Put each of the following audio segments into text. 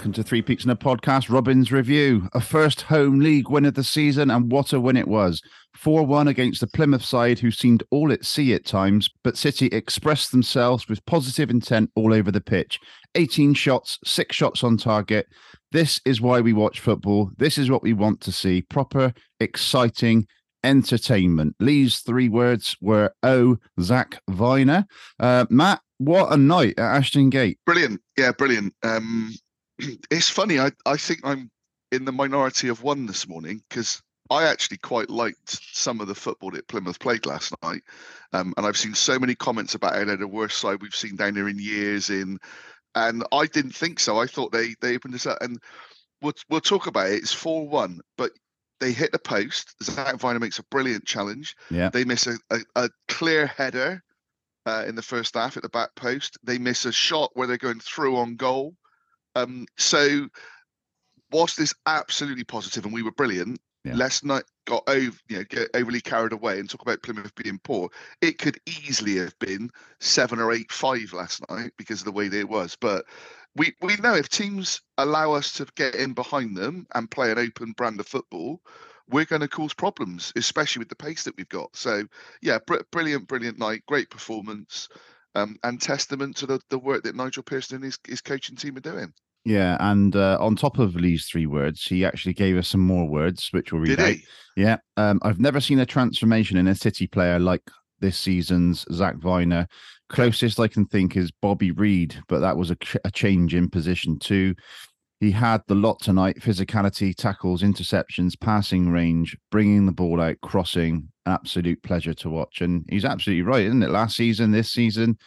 Welcome to Three Peaks in a Podcast. Robin's review, a first home league win of the season, and what a win it was. 4 1 against the Plymouth side, who seemed all at sea at times, but City expressed themselves with positive intent all over the pitch. 18 shots, six shots on target. This is why we watch football. This is what we want to see proper, exciting, entertainment. Lee's three words were Oh, Zak Vyner. Uh, Matt, what a night at Ashton Gate. Brilliant. Yeah, brilliant. Um, it's funny. I, I think I'm in the minority of one this morning because I actually quite liked some of the football that Plymouth played last night. Um, and I've seen so many comments about it. They're the worst side we've seen down here in years. In and I didn't think so. I thought they they opened this up, and we'll we'll talk about it. It's four one, but they hit the post. Zak Vyner makes a brilliant challenge. Yeah. They miss a, a, a clear header uh, in the first half at the back post. They miss a shot where they're going through on goal. Um, so, whilst this absolutely positive and we were brilliant, Yeah. let's not got over, you know, get overly carried away and talk about Plymouth being poor. It could easily have been seven or eight five last night because of the way that it was. But we we know if teams allow us to get in behind them and play an open brand of football, we're going to cause problems, especially with the pace that we've got. So yeah, br- brilliant, brilliant night, great performance. Um, and testament to the, the work that Nigel Pearson and his, his coaching team are doing. Yeah, and uh, on top of Lee's three words, he actually gave us some more words, which we'll read Did out. he? Yeah, um, I've never seen a transformation in a City player like this season's Zak Vyner. Closest I can think is Bobby Reid, but that was a, ch- a change in position too. He had the lot tonight: physicality, tackles, interceptions, passing range, bringing the ball out, crossing. Absolute pleasure to watch, and he's absolutely right, isn't it? Last season, this season,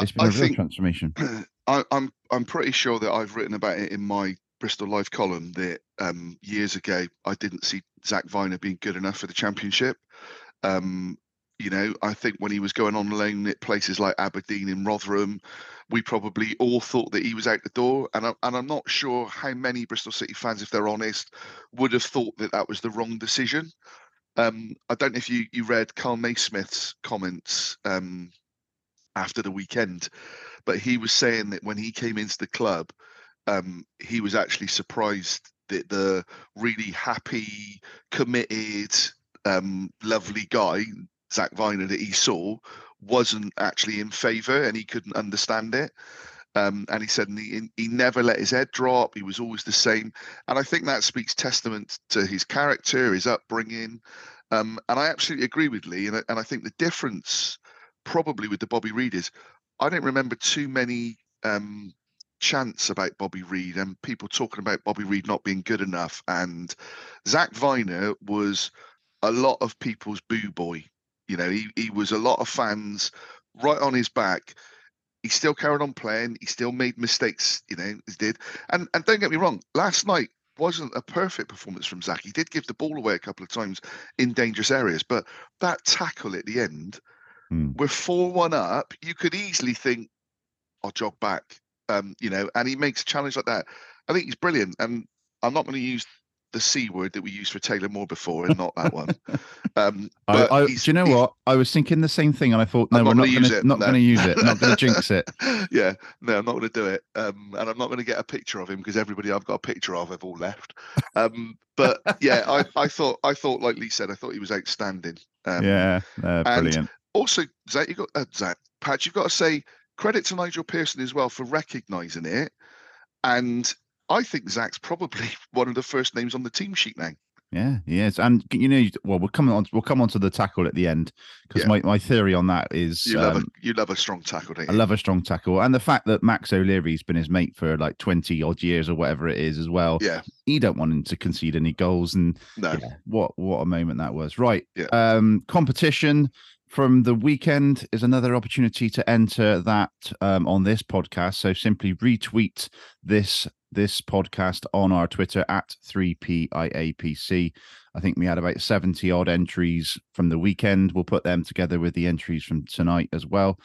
it's been I a real transformation. I, I'm I'm pretty sure that I've written about it in my Bristol Life column that um, years ago I didn't see Zach Viner being good enough for the championship. Um, you know, I think when he was going on loan at places like Aberdeen and Rotherham, we probably all thought that he was out the door. And I, and I'm not sure how many Bristol City fans, if they're honest, would have thought that that was the wrong decision. Um, I don't know if you you read Kal Naismith's comments um, after the weekend, but he was saying that when he came into the club, um, he was actually surprised that the really happy, committed, um, lovely guy, Zak Vyner, that he saw wasn't actually in favour and he couldn't understand it. Um, and he said he, he never let his head drop. He was always the same. And I think that speaks testament to his character, his upbringing. Um, and I absolutely agree with Lee. And, I- and I think the difference probably with the Bobby Reid is I don't remember too many um, chants about Bobby Reid and people talking about Bobby Reid not being good enough. And Zak Vyner was a lot of people's boo boy. You know, he, he was a lot of fans right on his back. He still carried on playing. He still made mistakes, you know, he did. And and don't get me wrong, last night wasn't a perfect performance from Zak. He did give the ball away a couple of times in dangerous areas, but that tackle at the end, Hmm. we're four one up. You could easily think, I'll jog back. Um, you know, and he makes a challenge like that. I think he's brilliant. And I'm not going to use the C word that we used for Taylor Moore before and not that one. Um, I, but I, do you know what? I was thinking the same thing, and I thought, no, I'm we're not not gonna use it, not no. going to use it, not going to jinx it. yeah, no, I'm not going to do it. Um, and I'm not going to get a picture of him because everybody I've got a picture of have all left. Um, but yeah, I, I thought, I thought, like Lee said, I thought he was outstanding. Um, yeah, uh, brilliant. Also, Zach, you got uh, Zach, Pat, you've got to say credit to Nigel Pearson as well for recognising it. And I think Zak's probably one of the first names on the team sheet now. Yeah, yes, and you know, well, we'll come on. We'll come on to the tackle at the end because Yeah. my, my theory on that is You love um, a you love a strong tackle, don't I love a strong tackle, and the fact that Max O'Leary's been his mate for like twenty odd years or whatever it is as well. Yeah. you don't want him to concede any goals, and No. yeah, what what a moment that was. Right, Yeah. um, competition from the weekend is another opportunity to enter that um, on this podcast. So simply retweet this this podcast on our Twitter at 3PIAPC. I think we had about 70 odd entries from the weekend. We'll put them together with the entries from tonight as well.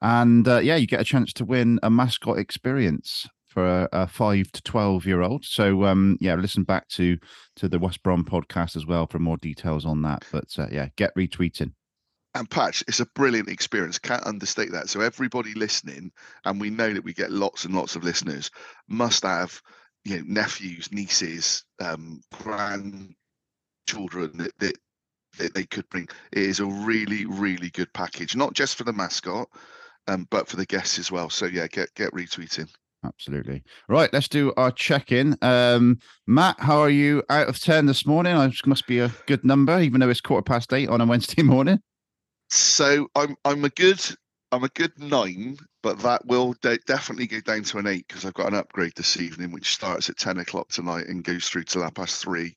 And uh, yeah, you get a chance to win a mascot experience for a, a five to 12 year old. So um, yeah, listen back to to the West Brom podcast as well for more details on that. But uh, yeah, get retweeting. And Patch, it's a brilliant experience. Can't understate that. So everybody listening, and we know that we get lots and lots of listeners, must have you know nephews, nieces, um, grandchildren that, that that they could bring. It is a really, really good package, not just for the mascot, um, but for the guests as well. So yeah, get get retweeting. Absolutely. Right, let's do our check-in. Um, Matt, how are you out of 10 this morning? I must be a good number, even though it's quarter past eight on a Wednesday morning. So I'm I'm a good I'm a good nine, but that will de- definitely go down to an eight because I've got an upgrade this evening, which starts at ten o'clock tonight and goes through till half past three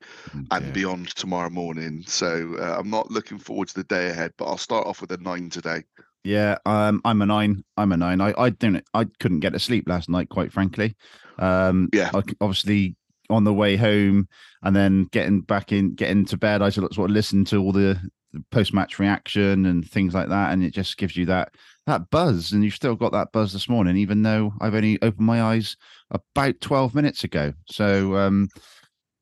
and beyond tomorrow morning. So uh, I'm not looking forward to the day ahead, but I'll start off with a nine today. Yeah, um, I'm a nine. I'm a nine. I, I don't. I couldn't get to sleep last night, quite frankly. Um, Yeah. I obviously on the way home and then getting back in, getting to bed. I sort of listened to all the, the post-match reaction and things like that, and it just gives you that that buzz. And you've still got that buzz this morning, even though I've only opened my eyes about 12 minutes ago. So, um,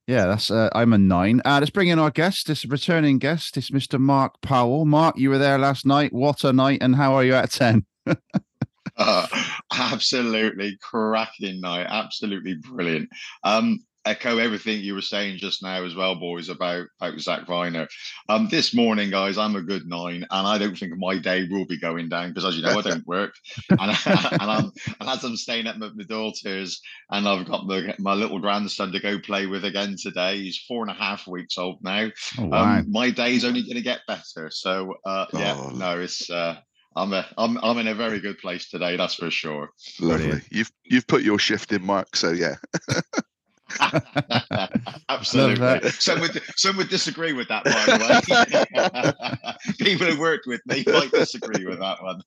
yeah, that's uh, I'm a nine. Uh, let's bring in our guest. This returning guest is Mr. Mark Powell. Mark, you were there last night. What a night! And how are you at ten? Uh, absolutely cracking night. Absolutely brilliant. Um, echo everything you were saying just now as well, boys, about, about Zak Vyner. Um, this morning, guys, I'm a good nine, and I don't think my day will be going down because, as you know, I don't work, and, and I'm and as I'm staying at my, my daughter's, and I've got my, my little grandson to go play with again today. He's four and a half weeks old now. Oh wow! Um, my day's only going to get better. So uh, yeah, Oh. no, it's uh, I'm a I'm I'm in a very good place today. That's for sure. Lovely. Brilliant. You've you've put your shift in, Mark. So yeah, Absolutely. Some would some would disagree with that, by the way. People who worked with me might disagree with that one.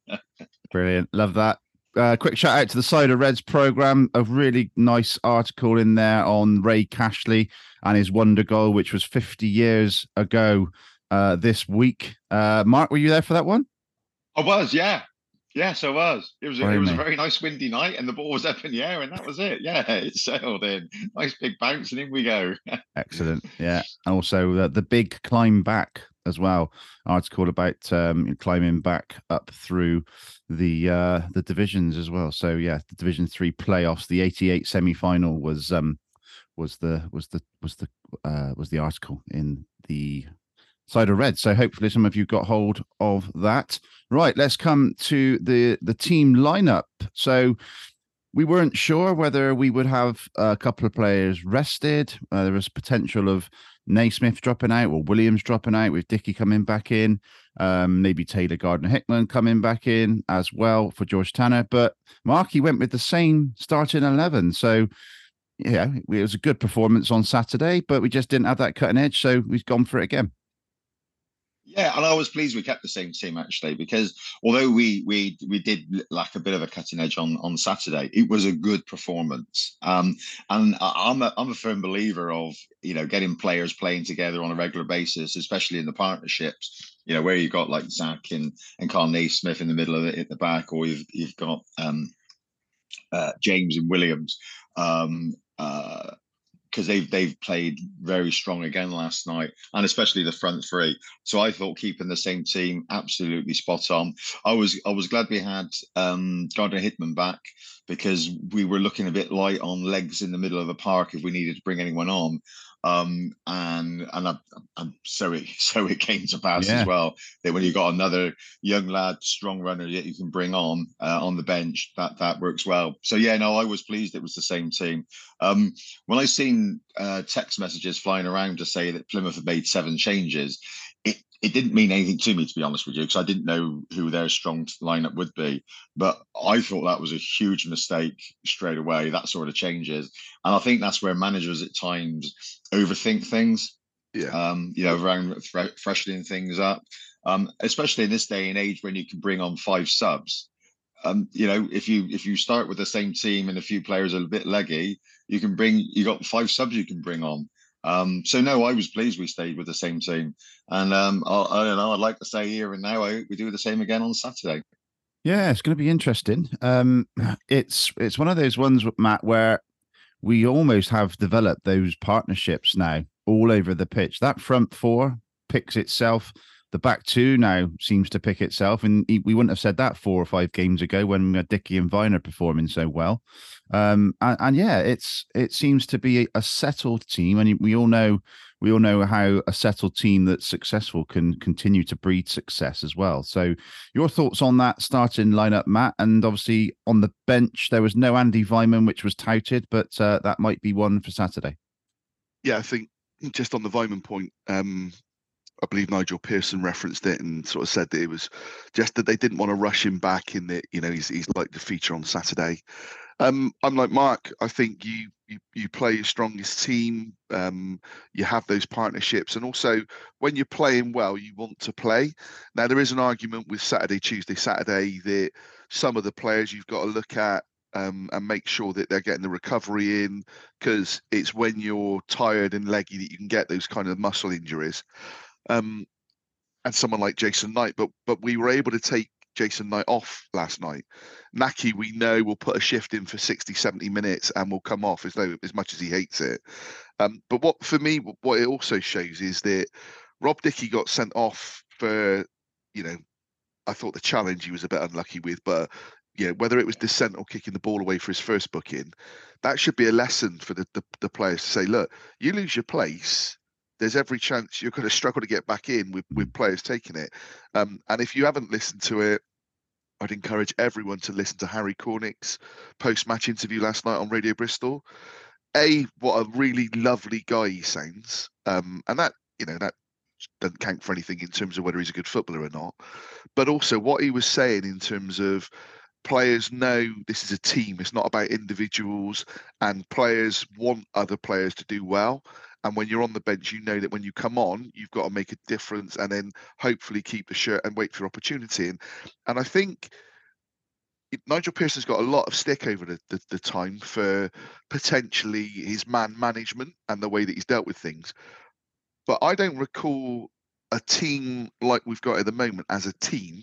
Brilliant. Love that. Uh, quick shout out to the Cider Reds program. A really nice article in there on Ray Cashley and his wonder goal, which was 50 years ago uh, this week. Uh, Mark, were you there for that one? I was, yeah. Yes, I was. It was a, it was a very nice windy night, and the ball was up in the air, and that was it. Yeah, it settled in. Nice big bounce, and in we go. Excellent. Yeah. And also uh, the big climb back as well. Article about um, climbing back up through the uh, the divisions as well. So yeah, the Division Three playoffs. The '88 semi final was um was the was the was the uh, was the article in the Cider Red. So hopefully some of you got hold of that. Right. Let's come to the the team lineup. So we weren't sure whether we would have a couple of players rested. Uh, there was potential of Naismith dropping out or Williams dropping out with Dickie coming back in. Um, maybe Taylor Gardner Hickman coming back in as well for George Tanner. But Marky went with the same starting 11. So, yeah, it was a good performance on Saturday, but we just didn't have that cutting edge. So we've gone for it again. Yeah, and I was pleased we kept the same team actually because although we we we did lack a bit of a cutting edge on on Saturday, it was a good performance. Um, and I'm a I'm a firm believer of you know getting players playing together on a regular basis, especially in the partnerships. You know where you've got like Zak and and Kal Naismith in the middle of it at the back, or you've you've got um, uh, James and Williams. Um, uh, because they've they've played very strong again last night, and especially the front three. So I thought keeping the same team absolutely spot on. I was I was glad we had um, Gardner Hickman back because we were looking a bit light on legs in the middle of the park if we needed to bring anyone on. Um, and and, I, and so it so it came to pass Yeah. as well that when you got another young lad, strong runner that you can bring on uh, on the bench, that that works well. So yeah, no, I was pleased it was the same team. Um, when I seen uh, text messages flying around to say that Plymouth had made seven changes, it it didn't mean anything to me to be honest with you because I didn't know who their strong lineup would be. But I thought that was a huge mistake straight away. That sort of changes, and I think that's where managers at times overthink things. Yeah. Um, you know, around fre- freshening things up, um, especially in this day and age when you can bring on five subs. Um, you know, if you if you start with the same team and a few players are a bit leggy, you can bring you got five subs you can bring on. Um, so no, I was pleased we stayed with the same team, and um, I, I don't know. I'd like to say here and now, I hope we do the same again on Saturday. Yeah, it's going to be interesting. Um, it's it's one of those ones, Matt, where we almost have developed those partnerships now all over the pitch. That front four picks itself. The back two now seems to pick itself, and we wouldn't have said that four or five games ago when we Dickie and Vyner performing so well. Um, and, and yeah, it's it seems to be a settled team, and we all know we all know how a settled team that's successful can continue to breed success as well. So, your thoughts on that starting lineup, Matt? And obviously on the bench, there was no Andi Weimann, which was touted, but uh, that might be one for Saturday. Yeah, I think just on the Vyman point, um, I believe Nigel Pearson referenced it and sort of said that it was just that they didn't want to rush him back in that, you know, he's, he's like the feature on Saturday. Um, I'm like Mark, I think you, you you play your strongest team, um, you have those partnerships, and also when you're playing well, you want to play. Now there is an argument with Saturday, Tuesday, Saturday that some of the players you've got to look at um, and make sure that they're getting the recovery in because it's when you're tired and leggy that you can get those kind of muscle injuries. Um, and someone like Jason Knight, but but we were able to take Jason Knight off last night. Nahki, we know, will put a shift in for 60, 70 minutes and will come off as though as much as he hates it. Um, but what for me, what it also shows is that Rob Dickie got sent off for, you know, I thought the challenge he was a bit unlucky with, but yeah, whether it was dissent or kicking the ball away for his first booking, that should be a lesson for the, the, the players to say, look, you lose your place, there's every chance you're going to struggle to get back in with, with players taking it. Um, and if you haven't listened to it, I'd encourage everyone to listen to Harry Cornick's post-match interview last night on Radio Bristol. A, what a really lovely guy he sounds, um, and that you know that doesn't count for anything in terms of whether he's a good footballer or not. But also what he was saying in terms of players know this is a team; it's not about individuals, and players want other players to do well. And when you're on the bench, you know that when you come on, you've got to make a difference, and then hopefully keep the shirt and wait for your opportunity. And and I think Nigel Pearson's got a lot of stick over the, the, the time for potentially his man management and the way that he's dealt with things. But I don't recall a team like we've got at the moment as a team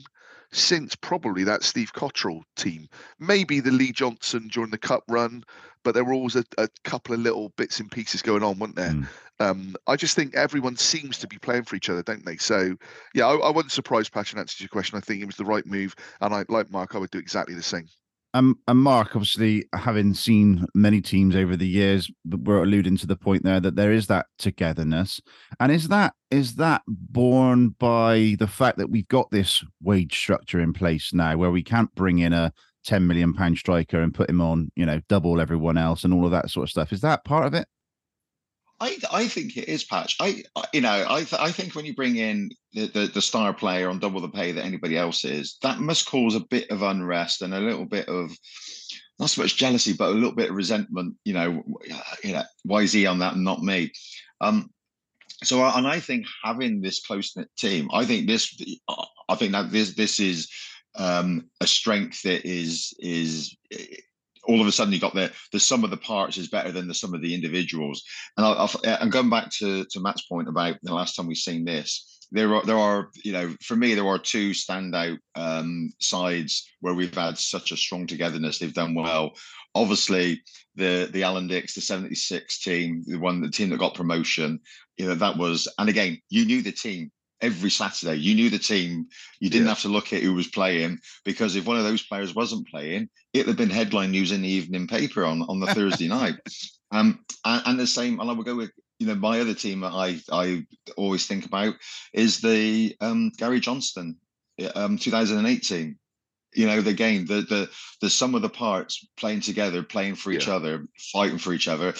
since probably that Steve Cotterill team. Maybe the Lee Johnson during the cup run, but there were always a, a couple of little bits and pieces going on, weren't there? Mm. Um, I just think everyone seems to be playing for each other, don't they? So, yeah, I, I wasn't surprised, Patch, in answer to your question. I think it was the right move. And I, like Mark, I would do exactly the same. Um, and Mark, obviously, having seen many teams over the years, we're alluding to the point there that there is that togetherness, and is that is that born by the fact that we've got this wage structure in place now, where we can't bring in a ten million pound striker and put him on, you know, double everyone else and all of that sort of stuff. Is that part of it? I I think it is patch. I I- you know I th- I think when you bring in the, the the star player on double the pay that anybody else is, that must cause a bit of unrest and a little bit of not so much jealousy, but a little bit of resentment. You know, you know, why is he on that and not me? Um, so and I think having this close knit team, I think this, I think that this this is um, a strength that is is all of a sudden you got the the sum of the parts is better than the sum of the individuals. And I, I, and going back to to Matt's point about the last time we've seen this, there are there are you know for me there are two standout um, sides where we've had such a strong togetherness. They've done well. Obviously, the the Alan Dicks, the '76 team, the one the team that got promotion, you know that was. And again, you knew the team every Saturday. You knew the team. You didn't Yeah. have to look at who was playing because if one of those players wasn't playing, it'd have been headline news in the evening paper on, on the Thursday night. Um, and, and the same, and I would go with you know my other team that I I always think about is the um, Gary Johnson um, 2018. You know the game, the the the sum of the parts playing together, playing for each Yeah. other, fighting for each other.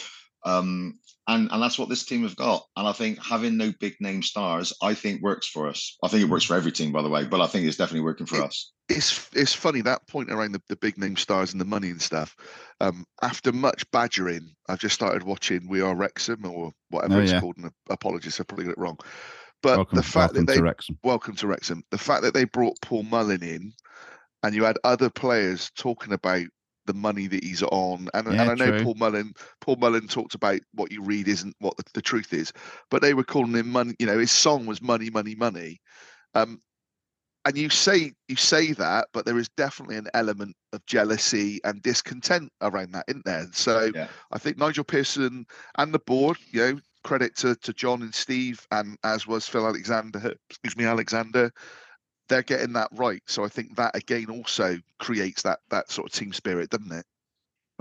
Um, and and that's what this team have got. And I think having no big name stars, I think works for us. I think it works for every team, by the way, but I think it's definitely working for It- us. it's it's funny that point around the, the big name stars and the money and stuff. Um, after much badgering, I've just started watching We Are Wrexham or whatever Oh, it's yeah. called. And apologies, I probably got it wrong. But welcome, the fact welcome that they to Wrexham. welcome to Wrexham, the fact that they brought Paul Mullen in, and you had other players talking about the money that he's on, and, and I know true. Paul Mullen. Paul Mullen talked about what you read isn't what the, the truth is, but they were calling him money. You know, his song was money, money, money. Um, and you say you say that, but there is definitely an element of jealousy and discontent around that, isn't there? So Yeah. I think Nigel Pearson and the board, you know, credit to, to John and Steve, and as was Phil Alexander, excuse me, Alexander, they're getting that right. So I think that again also creates that that sort of team spirit, doesn't it?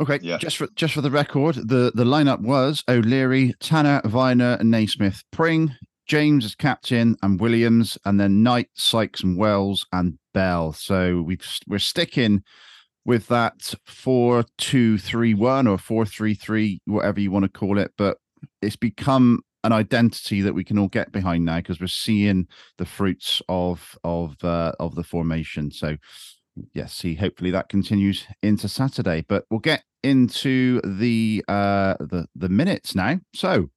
Okay, Yeah. just for just for the record, the the lineup was O'Leary, Tanner, Vyner, and Naismith, Pring, James as captain, and Williams, and then Knight, Sykes, and Wells, and Bell. So we've we're sticking with that four two three one or four three three, whatever you want to call it, but it's become an identity that we can all get behind now because we're seeing the fruits of of uh, of the formation. So yes, see, hopefully that continues into Saturday. But we'll get into the uh the the minutes now. So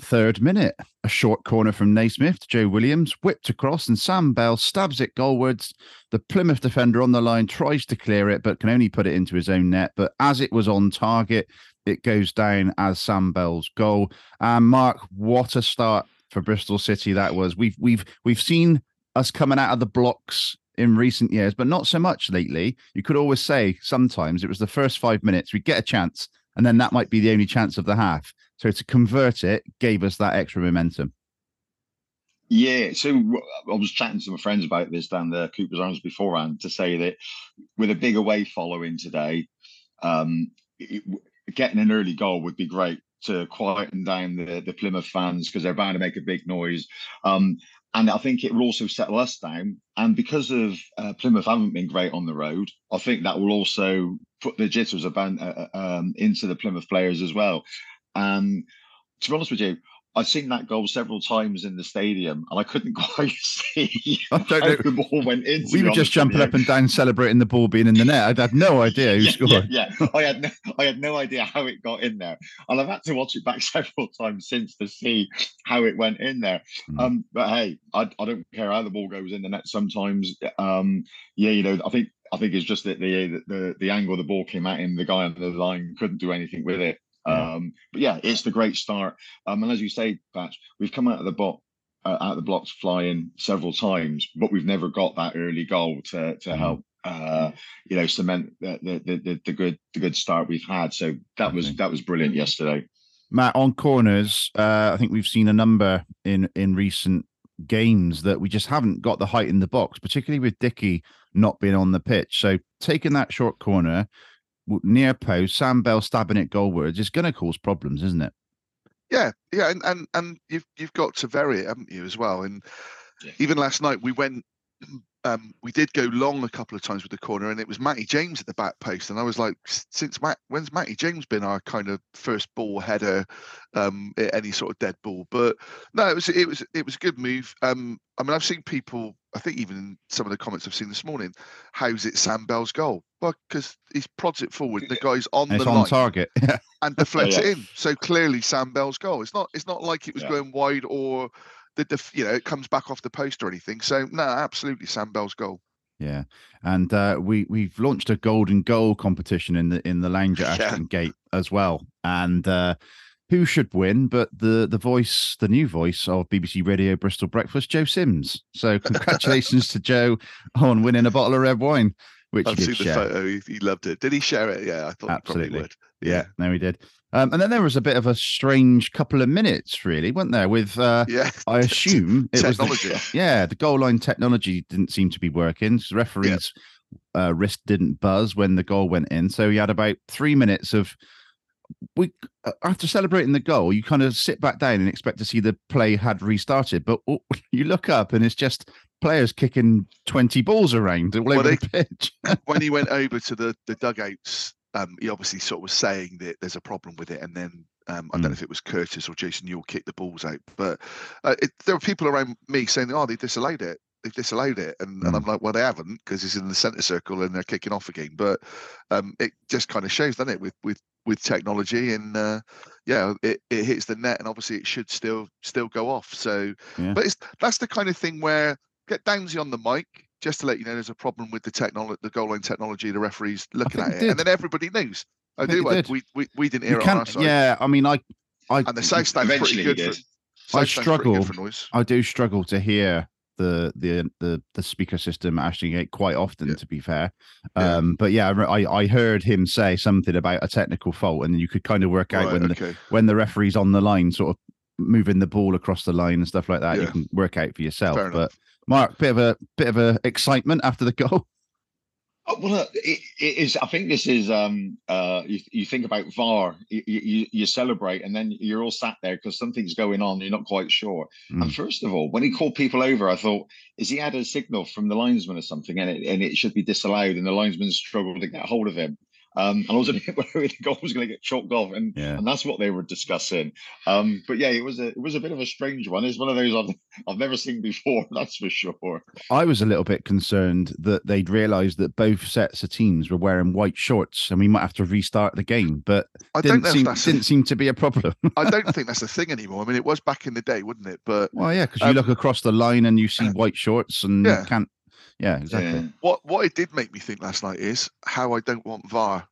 third minute, a short corner from Naismith to Joe Williams, whipped across, and Sam Bell stabs it goalwards. The Plymouth defender on the line tries to clear it, but can only put it into his own net. But as it was on target, it goes down as Sam Bell's goal. And Mark, what a start for Bristol City that was. We've we've we've seen us coming out of the blocks in recent years, but not so much lately. You could always say sometimes it was the first five minutes we get a chance, and then that might be the only chance of the half. So to convert it gave us that extra momentum. Yeah, so I was chatting to my friends about this down the Cooper's Arms beforehand to say that with a big away following today, um, getting an early goal would be great to quieten down the, the Plymouth fans because they're bound to make a big noise. Um, and I think it will also settle us down. And because of uh, Plymouth haven't been great on the road, I think that will also put the jitters about, uh, uh, um, into the Plymouth players as well. Um, to be honest with you, I've seen that goal several times in the stadium, and I couldn't quite see I how don't know. the ball went in. We were just jumping up and down, celebrating the ball being in the net. I'd had no idea who yeah, scored. Yeah, yeah. I had no, I had no idea how it got in there, and I've had to watch it back several times since to see how it went in there. Mm. Um, but hey, I, I don't care how the ball goes in the net. Sometimes, um, yeah, you know, I think I think it's just that the the the angle the ball came at him, the guy on the line couldn't do anything with it. Um, but yeah, it's the great start. Um, and as you say, Patch, we've come out of the block, uh, out of the blocks flying several times, but we've never got that early goal to to Mhm. help. Uh, you know, cement the, the the the good the good start we've had. So that was that was brilliant yesterday. Matt, on corners, uh, I think we've seen a number in in recent games that we just haven't got the height in the box, particularly with Dickie not being on the pitch. So taking that short corner near post, Sam Bell stabbing it goalwards is going to cause problems, isn't it? Yeah, yeah, and and and you've you've got to vary it, haven't you, as well? And Yeah. even last night we went, um, we did go long a couple of times with the corner, and it was Matty James at the back post, and I was like, since Matt, when's Matty James been our kind of first ball header, um, at any sort of dead ball? But no, it was it was it was a good move. Um, I mean, I've seen people, I think even in some of the comments I've seen this morning, how's it Sam Bell's goal? Well, because he prods it forward, the guy's on It's the on line target. and deflects yeah. it in. So clearly Sam Bell's goal. It's not it's not like it was Yeah. going wide or the def, you know it comes back off the post or anything. So no, absolutely Sam Bell's goal. Yeah, and uh, we we've launched a golden goal competition in the in the lounge at Yeah. Ashton Gate as well. And uh, who should win? But the the voice, the new voice of BBC Radio Bristol Breakfast, Joe Sims. So congratulations to Joe on winning a bottle of red wine, which I've he seen the share. photo. He, he loved it. Did he share it? Yeah, I thought Absolutely. he probably would. Yeah, no, he did. Um, and then there was a bit of a strange couple of minutes, really, weren't there? With uh, Yeah. I assume it was Technology. the, yeah, the goal line technology didn't seem to be working. So the referee's uh, wrist didn't buzz when the goal went in, so he had about three minutes of. We uh, after celebrating the goal, you kind of sit back down and expect to see the play had restarted, but you look up and it's just players kicking twenty balls around all Well, over they- the pitch. when he went over to the the dugouts, um, he obviously sort of was saying that there's a problem with it, and then um, I don't know if it was Curtis or Jason Euell kicked the balls out, but uh, it, there were people around me saying, "Oh, they disallowed it. They've disallowed it," and, and I'm like, "Well, they haven't because it's in the centre circle and they're kicking off again." But um, it just kind of shows, doesn't it, with with with technology and uh, yeah, it, it hits the net, and obviously it should still still go off. So, Yeah. but it's that's the kind of thing where get Downsy on the mic just to let you know there's a problem with the technology, the goal line technology. The referees looking at he it, and then everybody knows. I, I do. he we, we we didn't You hear it on our side. yeah, I mean, I, I, And the South Stand's Eventually pretty good. For. I South good struggle. for noise. I do struggle to hear the the the the speaker system at Ashton Gate quite often, Yeah. to be fair. Yeah. Um, but yeah, I I heard him say something about a technical fault, and you could kind of work out Right, when the when the referee's on the line, sort of moving the ball across the line and stuff like that. You can work out for yourself. Fair but enough. Mark, bit of a bit of a excitement after the goal. Oh, well, uh, it, it is. I think this is. Um, uh, you, you think about VAR, you, you, you celebrate, and then you're all sat there because something's going on. You're not quite sure. Mm. And first of all, when he called people over, I thought, is he had a signal from the linesman or something, and it and it should be disallowed, and the linesman struggled to get hold of him. Um, and I was a bit worried the goal was going to get chalked off, and Yeah. and that's what they were discussing. Um, but yeah, it was a it was a bit of a strange one. It's one of those I've I've never seen before. That's for sure. I was a little bit concerned that they'd realised that both sets of teams were wearing white shorts, and we might have to restart the game. But I don't didn't know seem that's. didn't seem to be a problem. I don't think that's a thing anymore. I mean, it was back in the day, wouldn't it? But Well, yeah, because you Um, look across the line and you see white shorts and yeah. you can't. Yeah, exactly. Yeah. what what it did make me think last night is how I don't want VAR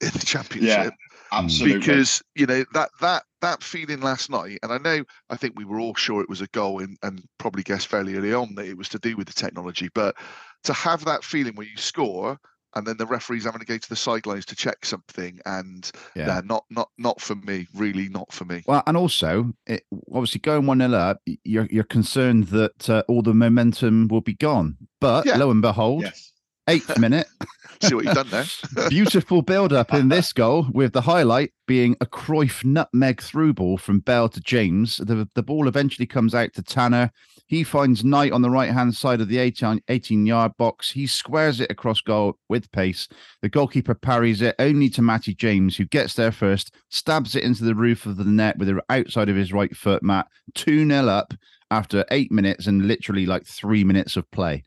in the championship. Yeah, Absolutely. because you know that that that feeling last night, and I know I think we were all sure it was a goal, and and probably guessed fairly early on that it was to do with the technology. But to have that feeling where you score, and then the referee's having to go to the sidelines to check something, and Yeah. yeah, not not not for me, really not for me. Well, and also, it, obviously, going one 0 up, you're you're concerned that uh, all the momentum will be gone. But Yeah. lo and behold, yes. Eighth minute, See what you've done there. beautiful build up in this goal, with the highlight being a Cruyff nutmeg through ball from Bell to James. The the ball eventually comes out to Tanner. He finds Knight on the right hand side of the 18, 18 yard box. He squares it across goal with pace. The goalkeeper parries it only to Matty James, who gets there first, stabs it into the roof of the net with the outside of his right foot, Matt. 2 0 up after eight minutes and literally like three minutes of play.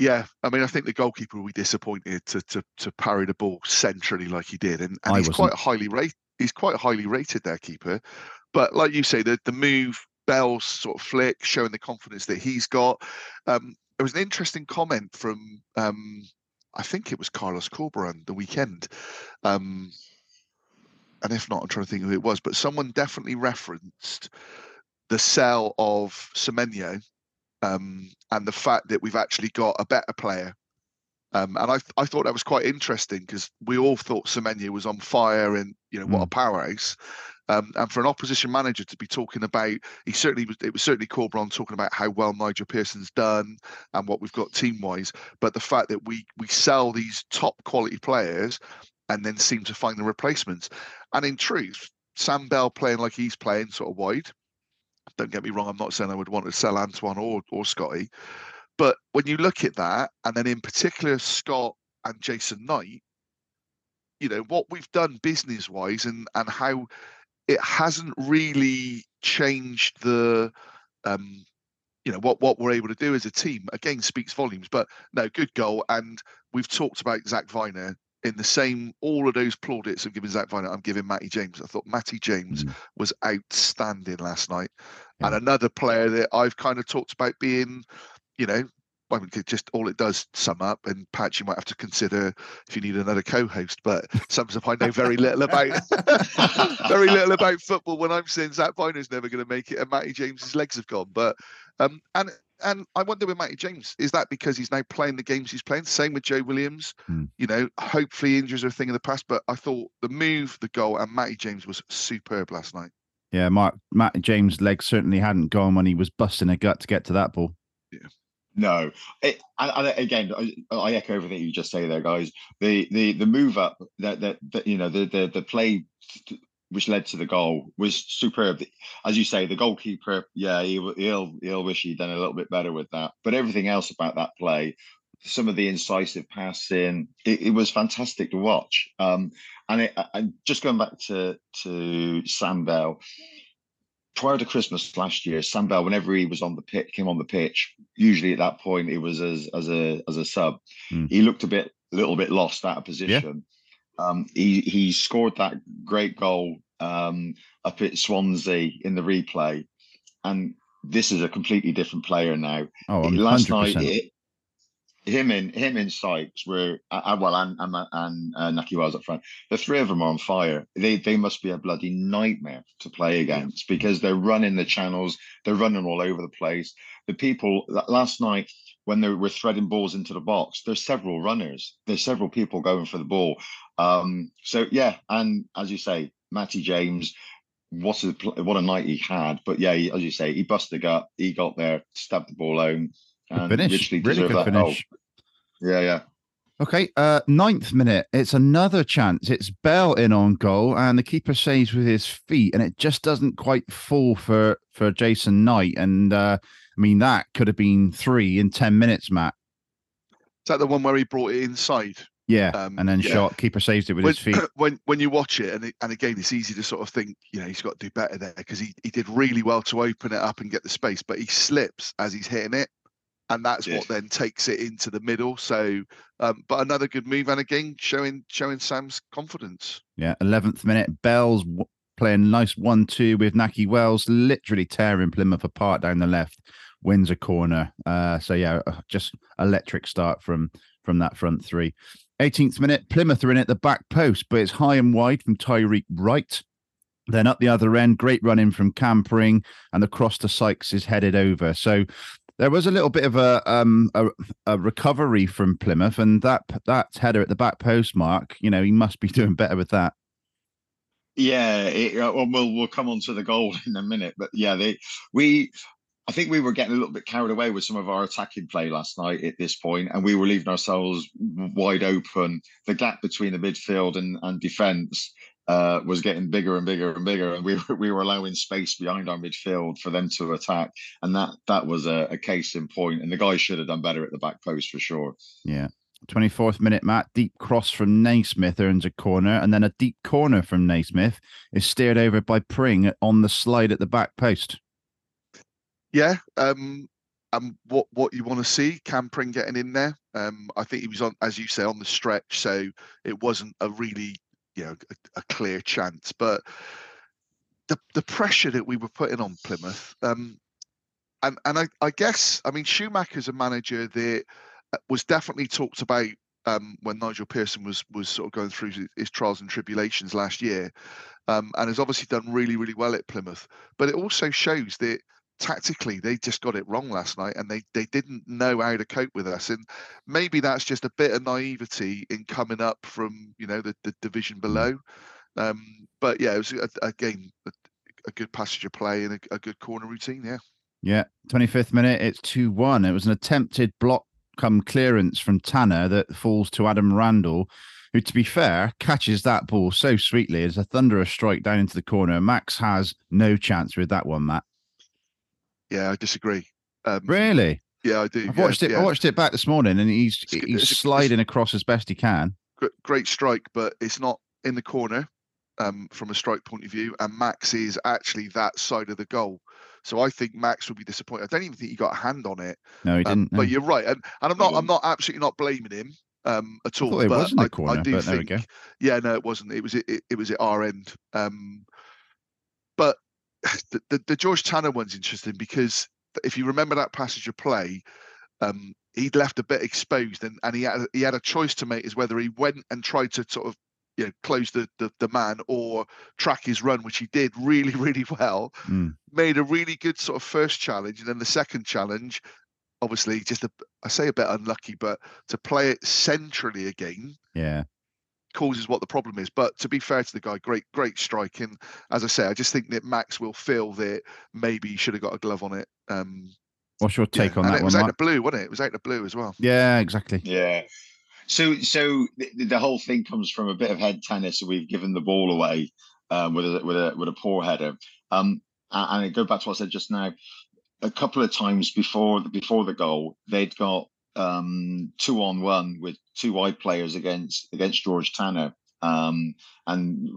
Yeah, I mean, I think the goalkeeper will be disappointed to to to parry the ball centrally like he did, and, and I he's wasn't. quite highly rated. He's quite highly rated, their keeper. But like you say, the the move, Bell's sort of flick, showing the confidence that he's got. Um, there was an interesting comment from, um, I think it was Carlos Corberan the weekend. Um, and if not, I'm trying to think who it was, but someone definitely referenced the sell of Semenyo um, and the fact that we've actually got a better player. Um, and I, I thought that was quite interesting because we all thought Semenyo was on fire and you know what a powerhouse. Um, and for an opposition manager to be talking about, he certainly was. It was certainly Corberan talking about how well Nigel Pearson's done and what we've got team wise. But the fact that we we sell these top quality players and then seem to find the replacements. And in truth, Sam Bell playing like he's playing sort of wide. Don't get me wrong. I'm not saying I would want to sell Antoine or or Scotty, but when you look at that, and then in particular Scott and Jason Knight, you know what we've done business wise, and and how it hasn't really changed the um you know what what we're able to do as a team again speaks volumes but no good goal and we've talked about Zak Vyner in the same all of those plaudits I'm giving Zak Vyner I'm giving Matty James I thought Matty James Mm. was outstanding last night Yeah. and another player that I've kind of talked about being you know I mean, just all it does sum up, and Patch, you might have to consider if you need another co-host. But sums up, I know very little about very little about football when I'm saying Zak Vyner's never going to make it and Matty James's legs have gone. But um, and and I wonder with Matty James, is that because he's now playing the games he's playing? Same with Joe Williams. Hmm. You know, hopefully injuries are a thing of the past, but I thought the move, the goal, and Matty James was superb last night. Yeah, Mark Matt James' leg certainly hadn't gone when he was busting a gut to get to that ball. Yeah. No, it, and, and again, I, I echo everything you just say there, guys. The the the move up that that, that you know the the the play which led to the goal was superb. As you say, the goalkeeper, yeah, he, he'll he'll wish he'd done a little bit better with that. But everything else about that play, some of the incisive passing, it, it was fantastic to watch. Um, and it, and just going back to to Sam Bell, prior to Christmas last year, Sam Bell, whenever he was on the pitch, came on the pitch, usually at that point it was as as a as a sub. Mm. He looked a bit a little bit lost out of position. Um, he he scored that great goal um, up at Swansea in the replay, and this is a completely different player now. Oh, I'm Last night, it, him and him and Sykes were uh, uh, well, and and, and uh, Nahki Wells up front. The three of them are on fire. They they must be a bloody nightmare to play against because they're running the channels, they're running all over the place. The people last night when they were threading balls into the box, there's several runners. There's several people going for the ball. Um, so yeah, and as you say, Matty James, what a what a night he had. But yeah, he, as you say, he busted gut, He got there, stabbed the ball home, and finish. literally Really good that goal. Yeah, yeah. Okay, uh, ninth minute. It's another chance. It's Bell in on goal, and the keeper saves with his feet, and it just doesn't quite fall for for Jason Knight. And uh, I mean, that could have been three in ten minutes, Matt. Is that the one where he brought it inside? Yeah, Um, and then yeah. shot. Keeper saves it with when, his feet. when when you watch it, and it, and again, it's easy to sort of think, you know, he's got to do better there because he, he did really well to open it up and get the space, but he slips as he's hitting it, and that's what then takes it into the middle. So, um, but another good move, and again, showing showing Sam's confidence. Yeah, eleventh minute. Bell's playing nice one-two with Nahki Wells, literally tearing Plymouth apart down the left. Wins a corner. Uh, so yeah, uh, just electric start from from that front three. 18th minute, Plymouth are in at the back post, but it's high and wide from Tyreik Wright. Then up the other end, great run in from Cam Pring, and the cross to Sykes is headed over. So there was a little bit of a um a, a recovery from Plymouth, and that that header at the back post, Mark. You know he must be doing better with that. Yeah, it, uh, well, we'll we'll come on to the goal in a minute, but yeah, they we. I think we were getting a little bit carried away with some of our attacking play last night at this point, and we were leaving ourselves wide open. The gap between the midfield and, and defence uh, was getting bigger and bigger and bigger, and we were, we were allowing space behind our midfield for them to attack, and that that was a, a case in point. And the guys should have done better at the back post for sure. Yeah. 24th minute, Matt. Deep cross from Naismith earns a corner, and then a deep corner from Naismith is steered over by Pring on the slide at the back post. Yeah, um, and what what you want to see, Cam Pring getting in there. Um, I think he was on, as you say, on the stretch, so it wasn't a really, you know, a, a clear chance. But the the pressure that we were putting on Plymouth, um, and and I, I guess, I mean, Schumacher's a manager that uh, was definitely talked about um, when Nigel Pearson was was sort of going through his trials and tribulations last year, um, and has obviously done really really well at Plymouth. But it also shows that tactically they just got it wrong last night and they they didn't know how to cope with us and maybe that's just a bit of naivety in coming up from you know the, the division below um but yeah it was a, again a, a good passage of play and a, a good corner routine yeah Yeah. 25th minute, it's 2 1. It was an attempted block come clearance from Tanner that falls to Adam Randell, who, to be fair, catches that ball so sweetly. It's a thunderous strike down into the corner. Max has no chance with that one, Matt. Yeah i disagree um Really? yeah i do I've yeah, watched it. yeah. I watched it back this morning, and he's It's he's it's a- it's- sliding across as best he can. Great strike but it's not in the corner um from a strike point of view and max is actually that side of the goal so i think max would be disappointed i don't even think he got a hand on it No, he Um, didn't. but no. you're right, and, and I'm not. I'm didn't. absolutely not blaming him um, at all. thought it but was in the I, corner, I do but there we think, go. yeah, no, it wasn't. It was it, it was at our end. Um, but the, the the George Tanner one's interesting because if you remember that passage of play, um, he'd left a bit exposed, and, and he had he had a choice to make is whether he went and tried to sort of you know close the, the the man or track his run, which he did really really well Mm. made a really good sort of first challenge, and then the second challenge obviously just a, I say a bit unlucky, but to play it centrally again Yeah. Causes what the problem is. But to be fair to the guy, great, great striking. As I say, I just think that Max will feel that maybe he should have got a glove on it. Um, What's your yeah. take on and that it was one, out Mark? the blue, wasn't it? It was out the blue as well. Yeah, exactly. Yeah. So, so the, the whole thing comes from a bit of head tennis. We've given the ball away um, with a with a with a poor header. Um, and it go back to what I said just now. A couple of times before before the goal, they'd got um, two on one with two wide players against against George Tanner. Um, and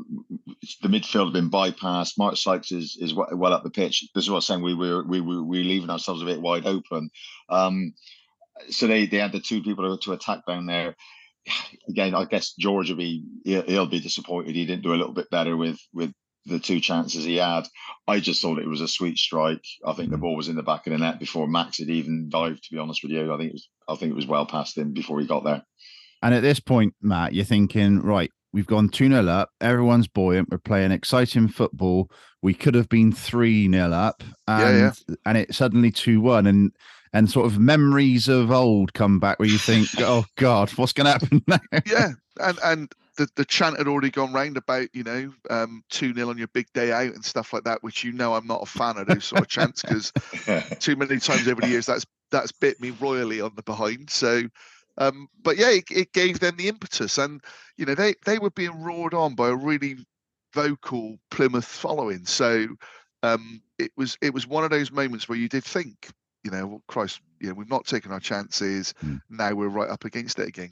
the midfield have been bypassed. Mark Sykes is is well up the pitch. This is what I'm saying. We were we were we leaving ourselves a bit wide open. Um, so they they had the two people to attack down there. Again, I guess George will be he'll, he'll be disappointed he didn't do a little bit better with with the two chances he had. I just thought it was a sweet strike. I think the Mm. ball was in the back of the net before Max had even dived. To be honest with you, I think it was I think it was well past him before he got there. And at this point, Matt, you're thinking, right, we've gone 2 0 up. Everyone's buoyant. We're playing exciting football. We could have been 3 0 up. And, Yeah, and it's suddenly 2 1. And and sort of memories of old come back where you think, oh God, what's going to happen now? yeah, and and the, the chant had already gone round about you know um, two 0 on your big day out and stuff like that, which you know I'm not a fan of those sort of chants because too many times over the years that's that's bit me royally on the behind. So, um, but yeah, it, it gave them the impetus, and you know they they were being roared on by a really vocal Plymouth following. So um, it was it was one of those moments where you did think, you know, well, Christ, you know, we've not taken our chances. Hmm. Now we're right up against it again.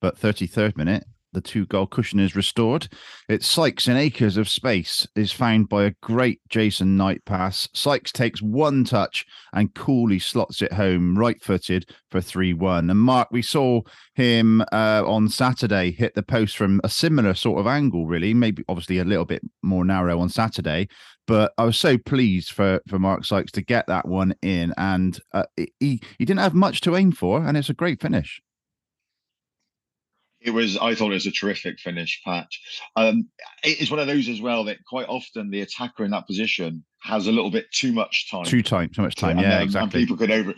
But 33rd minute, the two goal cushion is restored. It's Sykes in acres of space is found by a great Jason Knight pass. Sykes takes one touch and coolly slots it home right footed for 3 1. And Mark, we saw him uh, on Saturday hit the post from a similar sort of angle, really, maybe obviously a little bit more narrow on Saturday. But I was so pleased for, for Mark Sykes to get that one in. And uh, he, he didn't have much to aim for, and it's a great finish. It was. I thought it was a terrific finish, Patch. Um, it is one of those as well that quite often the attacker in that position has a little bit too much time. Too time, too much time. and, Yeah, um, exactly. And people could over,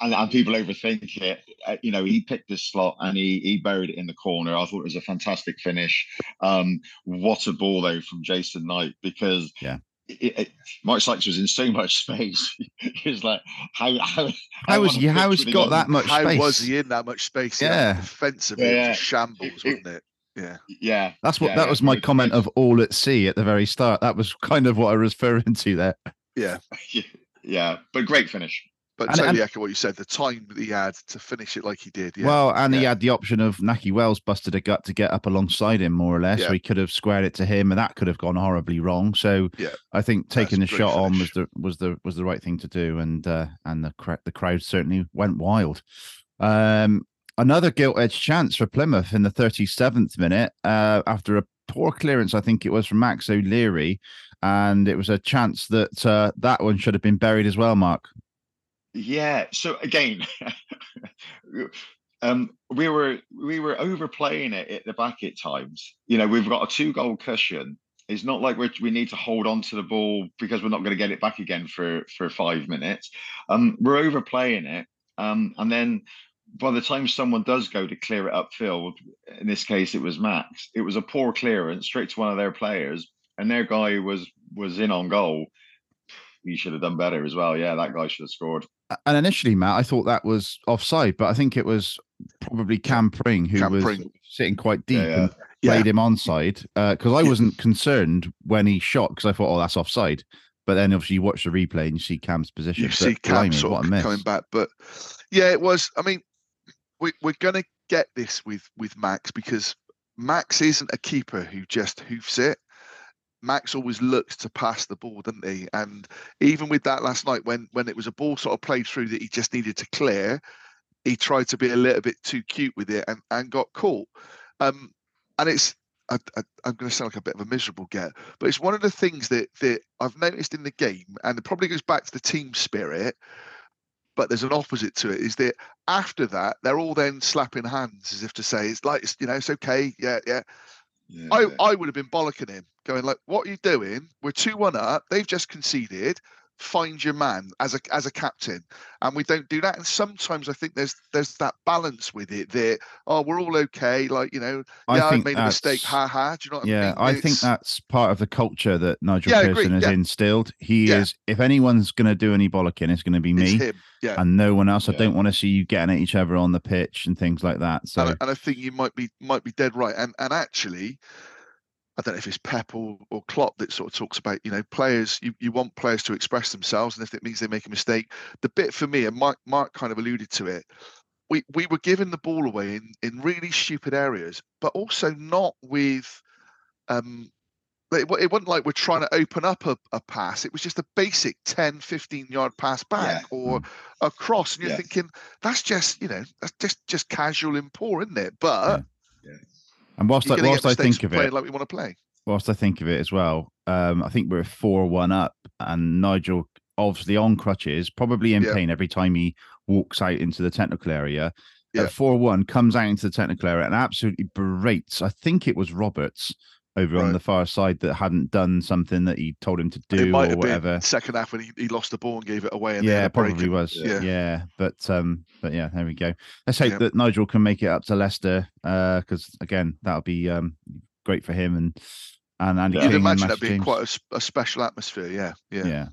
and, and people overthink it. Uh, you know, he picked this slot and he he buried it in the corner. I thought it was a fantastic finish. Um, what a ball though from Jason Knight because Yeah. It, it, Mike Sykes was in so much space. he was like, how how How has on he? a How has he got got- that much space? How space? was he in that much space? Yeah. defensively, it Yeah. was a shambles, It- it- wasn't it? Yeah, Yeah, That's what yeah, that yeah, was my comment of all at sea at the very start. That was kind of what I was referring to there. yeah. yeah, but great finish. But And- totally and- echo what you said. The time that he had to finish it like he did. Yeah, Well, and he had the option of Nahki Wells busted a gut to get up alongside him, more or less. Yeah. So he could have squared it to him, and that could have gone horribly wrong. So Yeah. I think taking a the shot on was the was the was the right thing to do, and uh, and the cra- the crowd certainly went wild. Um, another gilt edged chance for Plymouth in the 37th minute uh, after a poor clearance, I think it was from Max O'Leary, and it was a chance that uh, that one should have been buried as well. Mark. Yeah. So again, um, we were we were overplaying it at the back at times. You know, we've got a two goal cushion. It's not like we we need to hold on to the ball because we're not going to get it back again for for five minutes. Um, we're overplaying it, um, and then by the time someone does go to clear it upfield, in this case it was Max. It was a poor clearance straight to one of their players, and their guy was was in on goal. He should have done better as well. Yeah, that guy should have scored. And initially, Matt, I thought that was offside, but I think it was probably Cam Pring who Cam was Pring. sitting quite deep Yeah, and Yeah. played him onside. Uh, because I wasn't concerned when he shot because I thought, oh, that's offside. But then obviously you watch the replay and you see Cam's position. you see Cam blimey, sort of coming back. But yeah, it was. I mean, we, we're going to get this with with Max because Max isn't a keeper who just hoofs it. Max always looks to pass the ball, doesn't he? And even with that last night, when when it was a ball sort of played through that he just needed to clear, he tried to be a little bit too cute with it and, and got caught. Um, and it's I, I'm going to sound like a bit of a miserable get, but it's one of the things that that I've noticed in the game, and it probably goes back to the team spirit. But there's an opposite to it. Is that after that they're all then slapping hands as if to say it's like you know it's okay, yeah, yeah. I, I would have been bollocking him, going like, "What are you doing? We're two one up. They've just conceded. Find your man as a as a captain, and we don't do that. And sometimes I think there's there's that balance with it that oh we're all okay, like you know I yeah I, think made a mistake, that's- ha ha. Do you know what Yeah, I I think that's part of the culture that Nigel Yeah, Pearson has yeah. instilled. He Yeah. is, if anyone's going to do any bollocking, it's going to be it's me him. Yeah. and no one else. I don't want to see you getting at each other on the pitch and things like that. So and, and I think you might be might be dead right. And and actually, I don't know if it's Pep or, or Klopp that sort of talks about you know players. You, you want players to express themselves, and if it means they make a mistake, the bit for me and Mike, Mark kind of alluded to it. We we were giving the ball away in in really stupid areas, but also not with. Um, it, it wasn't like we're trying to open up a, a pass. It was just a basic 10, 15 yard pass back or a cross. And you're Yeah. thinking, that's just, you know, that's just just casual and poor, isn't it? But and whilst you're I, whilst I think of it, like we want to play. whilst I think of it as well, um, I think we're four one up, and Nigel obviously on crutches, probably in Yeah. pain every time he walks out into the technical area. Yeah. At four one, comes out into the technical area and absolutely berates. I think it was Roberts over on the far side that hadn't done something that he told him to do or whatever. second half when he, he lost the ball and gave it away. And Yeah, probably was. Yeah. Yeah. but um, but yeah, there we go. Let's hope Yeah. that Nigel can make it up to Leicester, uh, because again, that'll be um great for him and and Andy Yeah. King You'd imagine that being quite a special atmosphere. Yeah, yeah. yeah.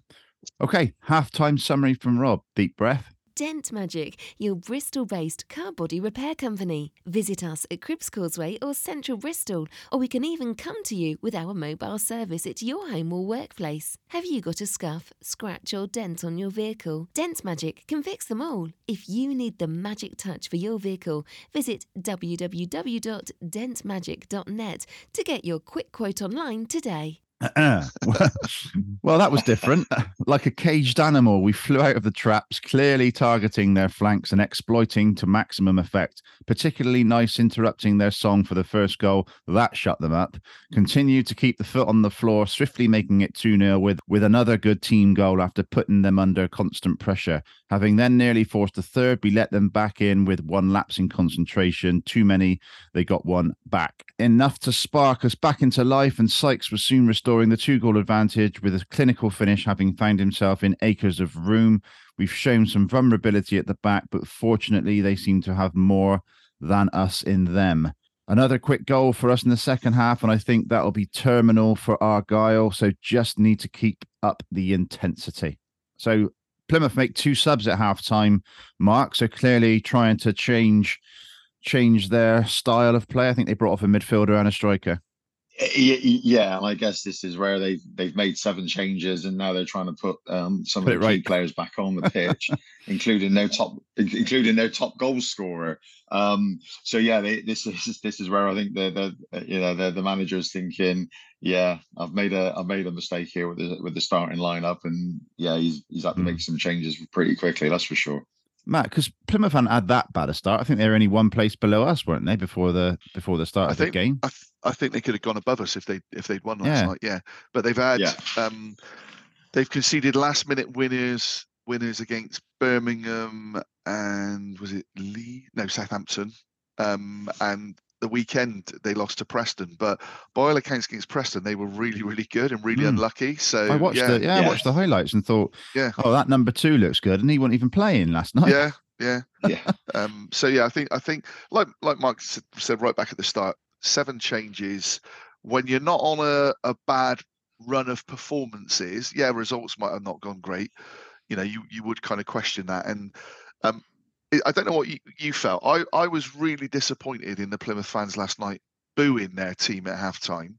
Okay, halftime summary from Rob. Deep breath. Dent Magic, your Bristol based car body repair company. Visit us at Cribbs Causeway or Central Bristol, or we can even come to you with our mobile service at your home or workplace. Have you got a scuff, scratch, or dent on your vehicle? Dent Magic can fix them all. If you need the magic touch for your vehicle, visit www.dentmagic.net to get your quick quote online today. well, that was different. Like a caged animal, we flew out of the traps, clearly targeting their flanks and exploiting to maximum effect. Particularly nice interrupting their song for the first goal. That shut them up. Continued to keep the foot on the floor, swiftly making it 2 0 with, with another good team goal after putting them under constant pressure. Having then nearly forced a third, we let them back in with one lapse in concentration. Too many, they got one back. Enough to spark us back into life, and Sykes was soon restoring the two goal advantage with a clinical finish, having found himself in acres of room. We've shown some vulnerability at the back, but fortunately, they seem to have more than us in them. Another quick goal for us in the second half, and I think that'll be terminal for Argyle. So just need to keep up the intensity. So Plymouth make two subs at half time, Mark. So clearly trying to change change their style of play. I think they brought off a midfielder and a striker. Yeah, and I guess this is where they've they've made seven changes, and now they're trying to put um, some Put of the key right. players back on the pitch, including their top, including their top goal scorer. Um, so yeah, they, this is this is where I think the the you know the the manager's thinking, yeah, I've made a I've made a mistake here with the with the starting lineup, and yeah, he's he's had to Hmm. make some changes pretty quickly. That's for sure. Matt, because Plymouth hadn't had that bad a start. I think they were only one place below us, weren't they, before the before the start I of the game? I, th- I think they could have gone above us if they if they'd won last Yeah. night. Yeah, but they've had Yeah. um, they've conceded last minute winners winners against Birmingham and was it Lee? No, Southampton. Um, and the weekend they lost to Preston, but by all accounts against Preston they were really really good and really Hmm. unlucky. So I watched yeah, the yeah, I watched the highlights and thought, Yeah. oh, that number two looks good, and he wasn't even playing last night. yeah, yeah. Yeah, Um, so yeah, I think I think like like Mark said right back at the start, seven changes when you're not on a, a bad run of performances. Yeah, results might have not gone great. You know, you you would kind of question that. And um, I- don't know what you, you felt. I I was really disappointed in the Plymouth fans last night booing their team at halftime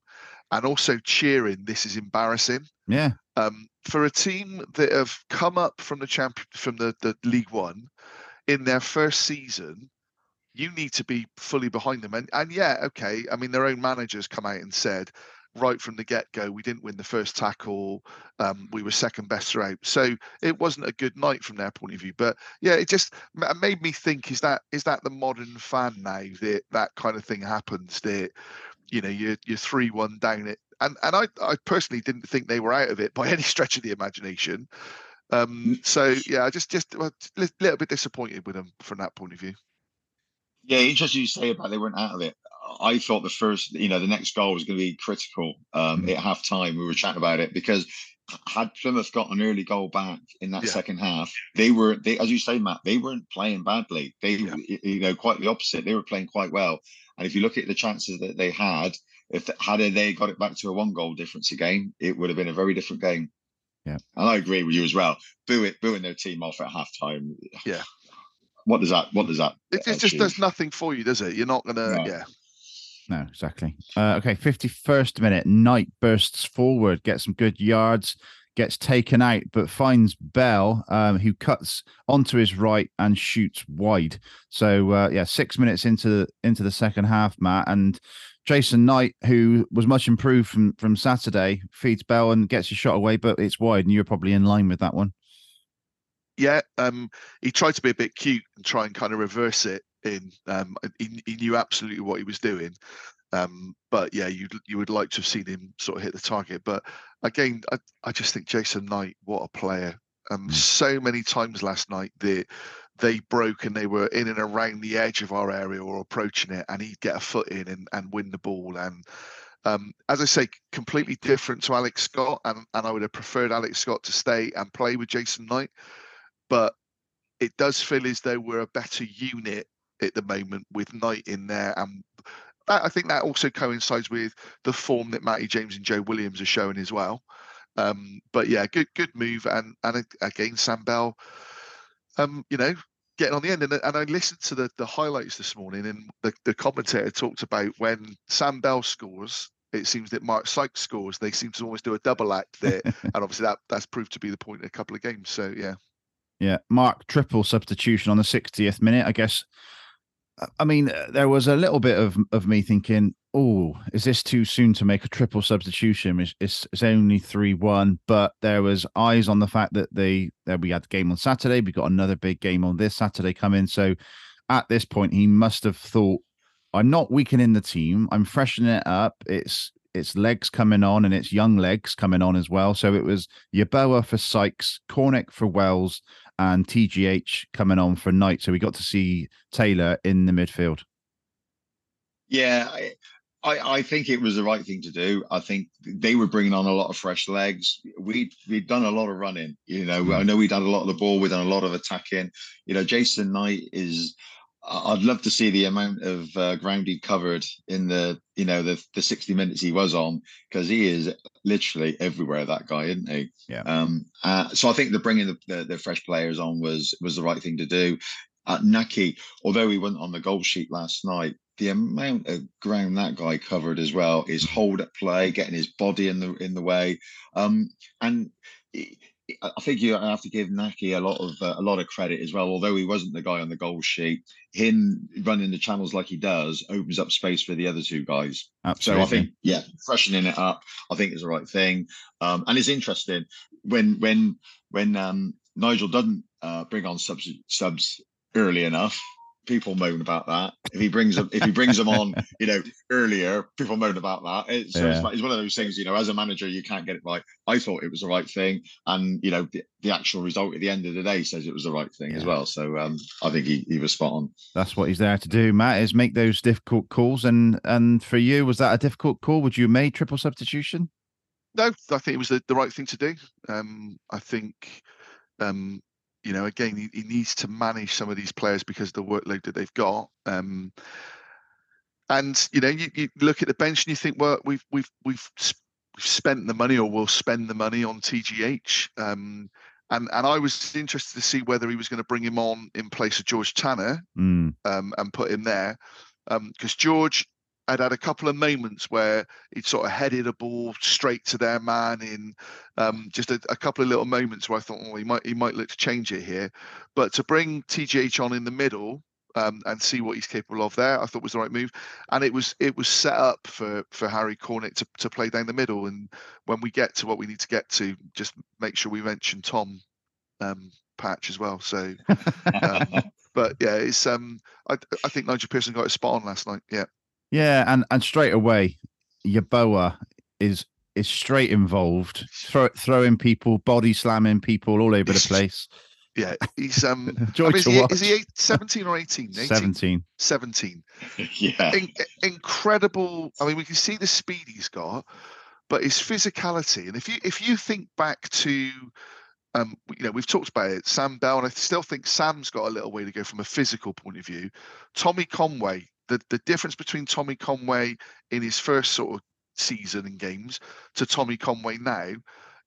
and also cheering. This is embarrassing Yeah. um, for a team that have come up from the champion from the, the League One in their first season, you need to be fully behind them. And and yeah, okay. I mean, their own managers come out and said right from the get go, we didn't win the first tackle. Um, we were second best throughout, so it wasn't a good night from their point of view. But yeah, it just made me think: is that is that the modern fan now that that kind of thing happens? That you know you're you're three one down it and and I I personally didn't think they were out of it by any stretch of the imagination. Um, so yeah, I just just a little bit disappointed with them from that point of view. Yeah, interesting you say about they weren't out of it. I thought the first, you know, the next goal was going to be critical um, Mm. at half time. We were chatting about it because had Plymouth got an early goal back in that Yeah. second half, they were they as you say, Matt, they weren't playing badly. They Yeah. you know quite the opposite. They were playing quite well. And if you look at the chances that they had, if had they got it back to a one goal difference again, it would have been a very different game. Yeah. And I agree with you as well. Boo it, booing their team off at halftime. Yeah. What does that what does that It, it just does nothing for you, does it? You're not gonna. No. Yeah. No, exactly. Uh, okay, 51st minute, Knight bursts forward, gets some good yards, gets taken out, but finds Bell, um, who cuts onto his right and shoots wide. So uh, yeah, six minutes into into the second half, Matt, and Jason Knight, who was much improved from from Saturday, feeds Bell and gets a shot away, but it's wide, and you're probably in line with that one. Yeah, um, he tried to be a bit cute and try and kind of reverse it in. Um, he, he knew absolutely what he was doing. Um, but yeah, you you would like to have seen him sort of hit the target. But again, I, I just think Jason Knight, what a player. Um, Mm. so many times last night that they broke and they were in and around the edge of our area or approaching it, and he'd get a foot in and, and win the ball. And um, as I say, completely different to Alex Scott, and, and I would have preferred Alex Scott to stay and play with Jason Knight but it does feel as though we're a better unit at the moment with Knight in there, and that, I think that also coincides with the form that Matty James and Joe Williams are showing as well. Um, but yeah, good good move, and and again Sam Bell, um, you know, getting on the end, and, and I listened to the the highlights this morning, and the the commentator talked about when Sam Bell scores. It seems that Mark Sykes scores. They seem to almost do a double act there, and obviously that that's proved to be the point in a couple of games. So yeah, Yeah, Mark triple substitution on the 60th minute. I guess. I mean, there was a little bit of of me thinking, "Oh, is this too soon to make a triple substitution? It's it's, it's only three one." But there was eyes on the fact that they that we had the game on Saturday. We got another big game on this Saturday coming. So, at this point, he must have thought, "I'm not weakening the team. I'm freshening it up. It's it's legs coming on and it's young legs coming on as well." So it was Yeboah for Sykes, Cornick for Wells, and TGH coming on for Knight. So we got to see Taylor in the midfield. Yeah, I, I, I think it was the right thing to do. I think they were bringing on a lot of fresh legs. We'd, we'd done a lot of running. You know, hmm. I know we'd had done a lot of the ball. We'd done a lot of attacking. You know, Jason Knight is. I'd love to see the amount of uh, ground he covered in the you know the the sixty minutes he was on because he is literally everywhere. That guy, isn't he? Yeah. Um. Uh, so I think the bringing the, the the fresh players on was was the right thing to do. Uh, Nahki, although he wasn't on the goal sheet last night, the amount of ground that guy covered as well, his hold at play, getting his body in the in the way, um, and I think you have to give Nahki a lot of uh, a lot of credit as well. Although he wasn't the guy on the goal sheet, him running the channels like he does opens up space for the other two guys. Absolutely. So I think, yeah, freshening it up, I think is the right thing. Um, and it's interesting when when when um, Nigel doesn't uh, bring on subs subs early enough. People moan about that. If he brings them, if he brings them on, you know, earlier, people moan about that. It's, so it's, Yeah. like- it's one of those things, you know, as a manager, you can't get it right. I thought it was the right thing, and you know, the, the actual result at the end of the day says it was the right thing as well. So um, I think he, he was spot on. that's what he's there to do, Matt, is make those difficult calls. And and for you, was that a difficult call? Would you have made triple substitution? no, I think it was the, the right thing to do. Um, I think, um, you know, again, he, he needs to manage some of these players because of the workload that they've got. Um, and you know, you, you look at the bench and you think, well, we've we've we've we've spent the money or we'll spend the money on TGH. Um, and and I was interested to see whether he was going to bring him on in place of George Tanner Mm, um, and put him there because George had had a couple of moments where he'd sort of headed a ball straight to their man in um, just a, a couple of little moments where I thought, oh, he might he might look to change it here, but to bring TGH on in the middle um, and see what he's capable of there, I thought was the right move, and it was it was set up for for Harry Cornick to to play down the middle, and when we get to what we need to get to, just make sure we mention Tom um, Patch as well. So um, but yeah, it's um, I I think Nigel Pearson got it spot on last night. Yeah, yeah, and and straight away, Yeboah is is straight involved, throw, throwing people, body slamming people all over the place. yeah, he's um, I Joy mean, is, to he, is he eight, 17 or 18? 18? 17. 17. yeah, In, incredible. I mean, we can see the speed he's got, but his physicality. And if you if you think back to um, you know, we've talked about it. Sam Bell, and I still think Sam's got a little way to go from a physical point of view. Tommy Conway, the, the difference between Tommy Conway in his first sort of season and games to Tommy Conway now,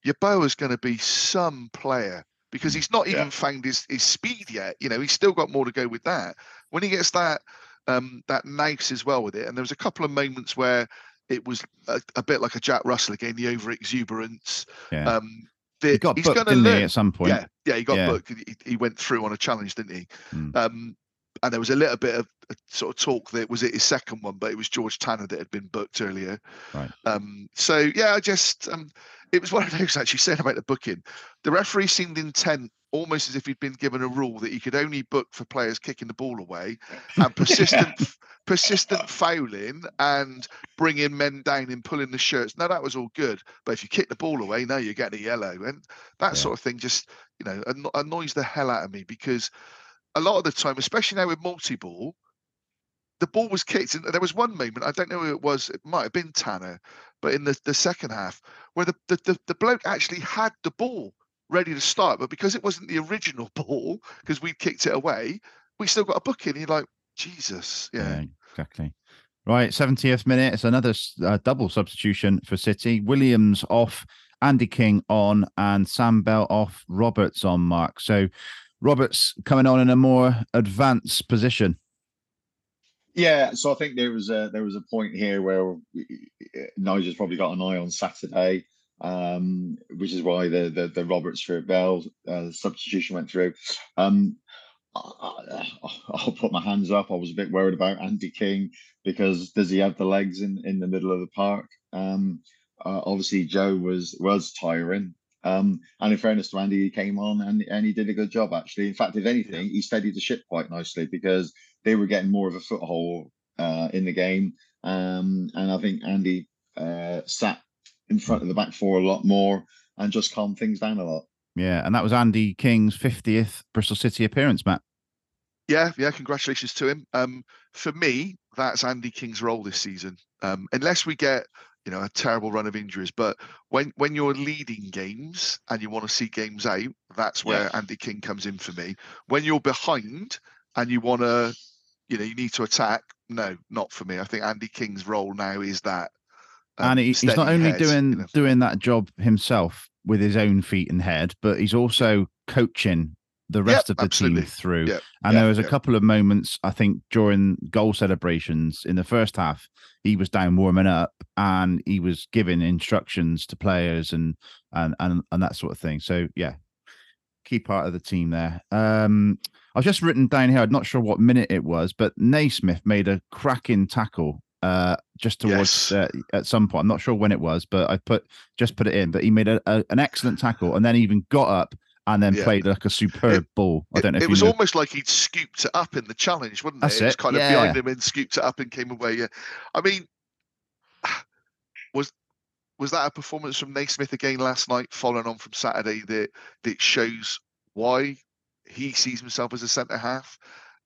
Yeboah's going to be some player because he's not even Yeah. found his, his speed yet. You know, he's still got more to go with that. When he gets that um, that nice as well with it, and there was a couple of moments where it was a, a bit like a Jack Russell again, the over exuberance. Yeah. Um, he got he's booked, going to didn't learn. he, at some point? Yeah, yeah, he got Yeah. booked. He, he went through on a challenge, didn't he? Mm. Um, and there was a little bit of a sort of talk that was it his second one, but it was George Tanner that had been booked earlier. Right. Um, so yeah, I just um, it was one of those actually saying about the booking. The referee seemed intent, almost as if he'd been given a rule that he could only book for players kicking the ball away and persistent persistent fouling and bringing men down and pulling the shirts. Now that was all good, but if you kick the ball away, now you're getting a yellow, and that Yeah. sort of thing just you know annoys the hell out of me because a lot of the time, especially now with multi-ball, the ball was kicked, and there was one moment I don't know who it was. It might have been Tanner, but in the, the second half, where the, the the the bloke actually had the ball ready to start, but because it wasn't the original ball, because we'd kicked it away, we still got a booking. You're like, Jesus, yeah. Yeah, exactly. Right, 70th minute. It's another uh, double substitution for City. Williams off, Andy King on, and Sam Bell off. Roberts on mark. So Roberts coming on in a more advanced position. Yeah, so I think there was a there was a point here where we- Nigel's probably got an eye on Saturday, um, which is why the the, the Roberts for Bell uh, substitution went through. Um, I, will put my hands up. I was a bit worried about Andy King because does he have the legs in in the middle of the park? Um, uh, obviously, Joe was was tiring. Um, and in fairness to Andy, he came on and, and he did a good job actually. In fact, if anything, he steadied the ship quite nicely because they were getting more of a foothold uh, in the game. Um, and I think Andy uh, sat in front of the back four a lot more and just calmed things down a lot. Yeah, and that was Andy King's 50th Bristol City appearance, Matt. Yeah, yeah, congratulations to him. Um, for me, that's Andy King's role this season. Um, unless we get, you know, a terrible run of injuries, but when when you're leading games and you want to see games out, that's where Yeah. Andy King comes in for me. When you're behind and you want to, you know, you need to attack, no, not for me. I think Andy King's role now is that. um, and he, he's not only head, you doing know. doing that job himself with his own feet and head, but he's also coaching the rest of the absolutely. team through. Yeah, And yeah, there was a couple of moments, I think, during goal celebrations in the first half, he was down warming up and he was giving instructions to players and and and, and that sort of thing. So yeah, key part of the team there. Um, I've just written down here. I'm not sure what minute it was, but Naismith made a cracking tackle uh, just towards Yes. uh, at some point. I'm not sure when it was, but I put just put it in. But he made a, a, an excellent tackle and then even got up and then Yeah. played like a superb ball. I don't know if it was know. almost like he'd scooped it up in the challenge, wouldn't That's it? It was it, kind of behind him and scooped it up and came away. Yeah, I mean, was was that a performance from Naismith again last night, following on from Saturday, that that shows why he sees himself as a centre half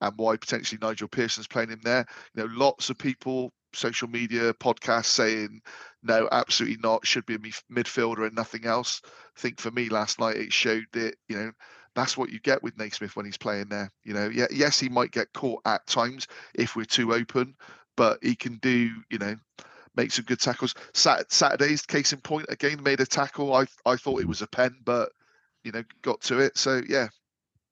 and why potentially Nigel Pearson's playing him there. You know, lots of people, social media, podcasts saying no, absolutely not. Should be a midfielder and nothing else. I think for me last night it showed that you know that's what you get with Naismith when he's playing there. You know, yeah, yes, he might get caught at times if we're too open, but he can do, you know, make some good tackles. Sat- Saturday's case in point again made a tackle. I I thought it was a pen, but you know, got to it. So yeah,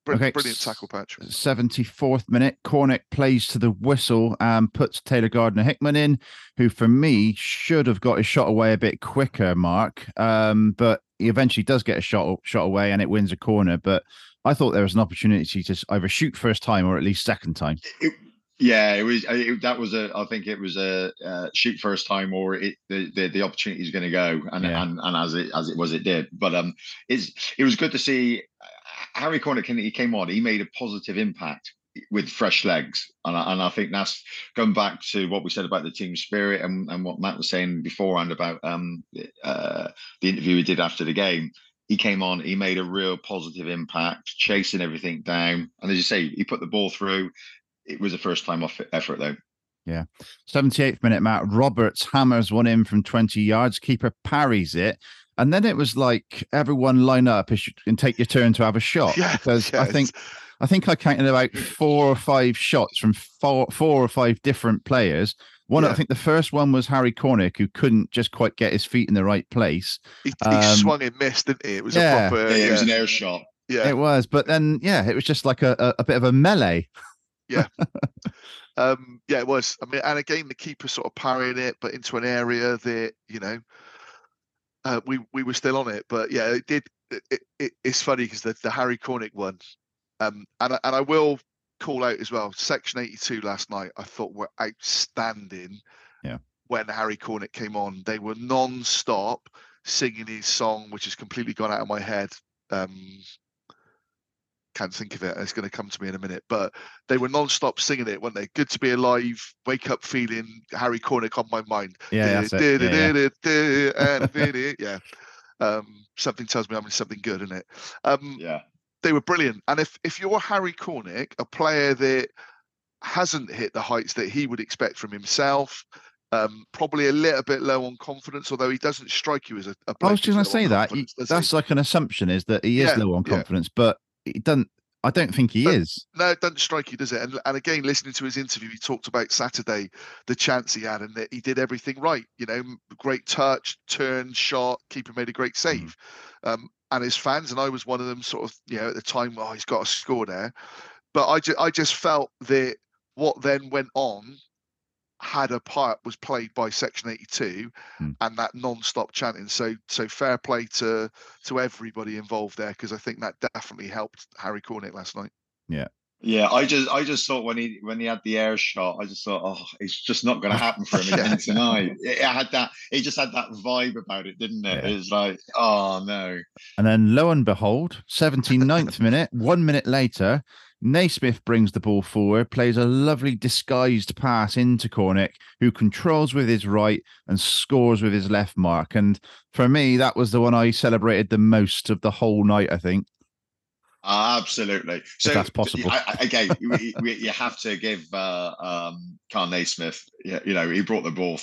br- Okay, brilliant tackle, patch. 74th minute, Cornick plays to the whistle and puts Taylor Gardner Hickman in, who for me should have got his shot away a bit quicker, Mark. Um, but he eventually does get a shot shot away and it wins a corner. But I thought there was an opportunity to either shoot first time or at least second time. It, yeah, it was. It, that was a. I think it was a uh, shoot first time, or it the the, the opportunity is going to go, and, Yeah. and and as it as it was, it did. But um, it's it was good to see uh, Harry Cornick. He came on. He made a positive impact with fresh legs, and I, and I think that's going back to what we said about the team spirit and, and what Matt was saying beforehand about um uh, the interview he did after the game. He came on. He made a real positive impact, chasing everything down, and as you say, he put the ball through it was a first time off effort though. Yeah. 78th minute, Matt Roberts hammers one in from 20 yards. Keeper parries it. And then it was like everyone line up and take your turn to have a shot. Yeah, because yeah, I think I think I counted about four or five shots from four four or five different players. One, I think the first one was Harry Cornick, who couldn't just quite get his feet in the right place. he, he um, swung and missed, didn't he? It was yeah. a proper. yeah, Yeah, it was an air shot. yeah. It was, but then yeah, it was just like a, a, a bit of a melee. Yeah, um, yeah, it was. I mean, and again, the keeper sort of parrying it, but into an area that you know, uh, we we were still on it. But yeah, it did. It, it, it- it's funny because the, the Harry Cornick one, um, and I- and I will call out as well. Section eighty two last night, I thought were outstanding. Yeah. When Harry Cornick came on, they were non-stop singing his song, which has completely gone out of my head. Um, can't think of it. It's going to come to me in a minute. But they were non-stop singing it, weren't they? Good to be alive. Wake up feeling Harry Cornick on my mind. Yeah. Yeah, yeah. yeah. yeah. Um, something tells me I'm in something good, isn't it? Um, Yeah. they were brilliant. And if if you're Harry Cornick, a player that hasn't hit the heights that he would expect from himself, um, probably a little bit low on confidence, although he doesn't strike you as a. a I was just going to say that. Confidence, he? that's like an assumption is that he is Yeah, low on yeah. confidence, but he doesn't. I don't think he But- is. No, it doesn't strike you, does it? And, and again, listening to his interview, he talked about Saturday, the chance he had, and that he did everything right. You know, great touch, turn, shot, keeper made a great save. Um, and his fans, and I was one of them, sort of, you know, at the time, oh, he's got a score there. But I, ju- I just felt that what then went on had a part was played by Section 82 Hmm. and that non-stop chanting. So, so fair play to to everybody involved there because I think that definitely helped Harry Cornick last night. Yeah, Yeah, I just I just thought when he when he had the air shot, I just thought, oh, it's just not going to happen for him again tonight. It, it had that, it just had that vibe about it, didn't it? Yeah. It was like, oh no, And then lo and behold, 79th minute, one minute later, Naismith brings the ball forward, plays a lovely disguised pass into Cornick, who controls with his right and scores with his left mark. And for me, that was the one I celebrated the most of the whole night, I think. absolutely. So that's possible. I, again, we, we, you have to give uh, um, Kal Naismith. You know, he brought the ball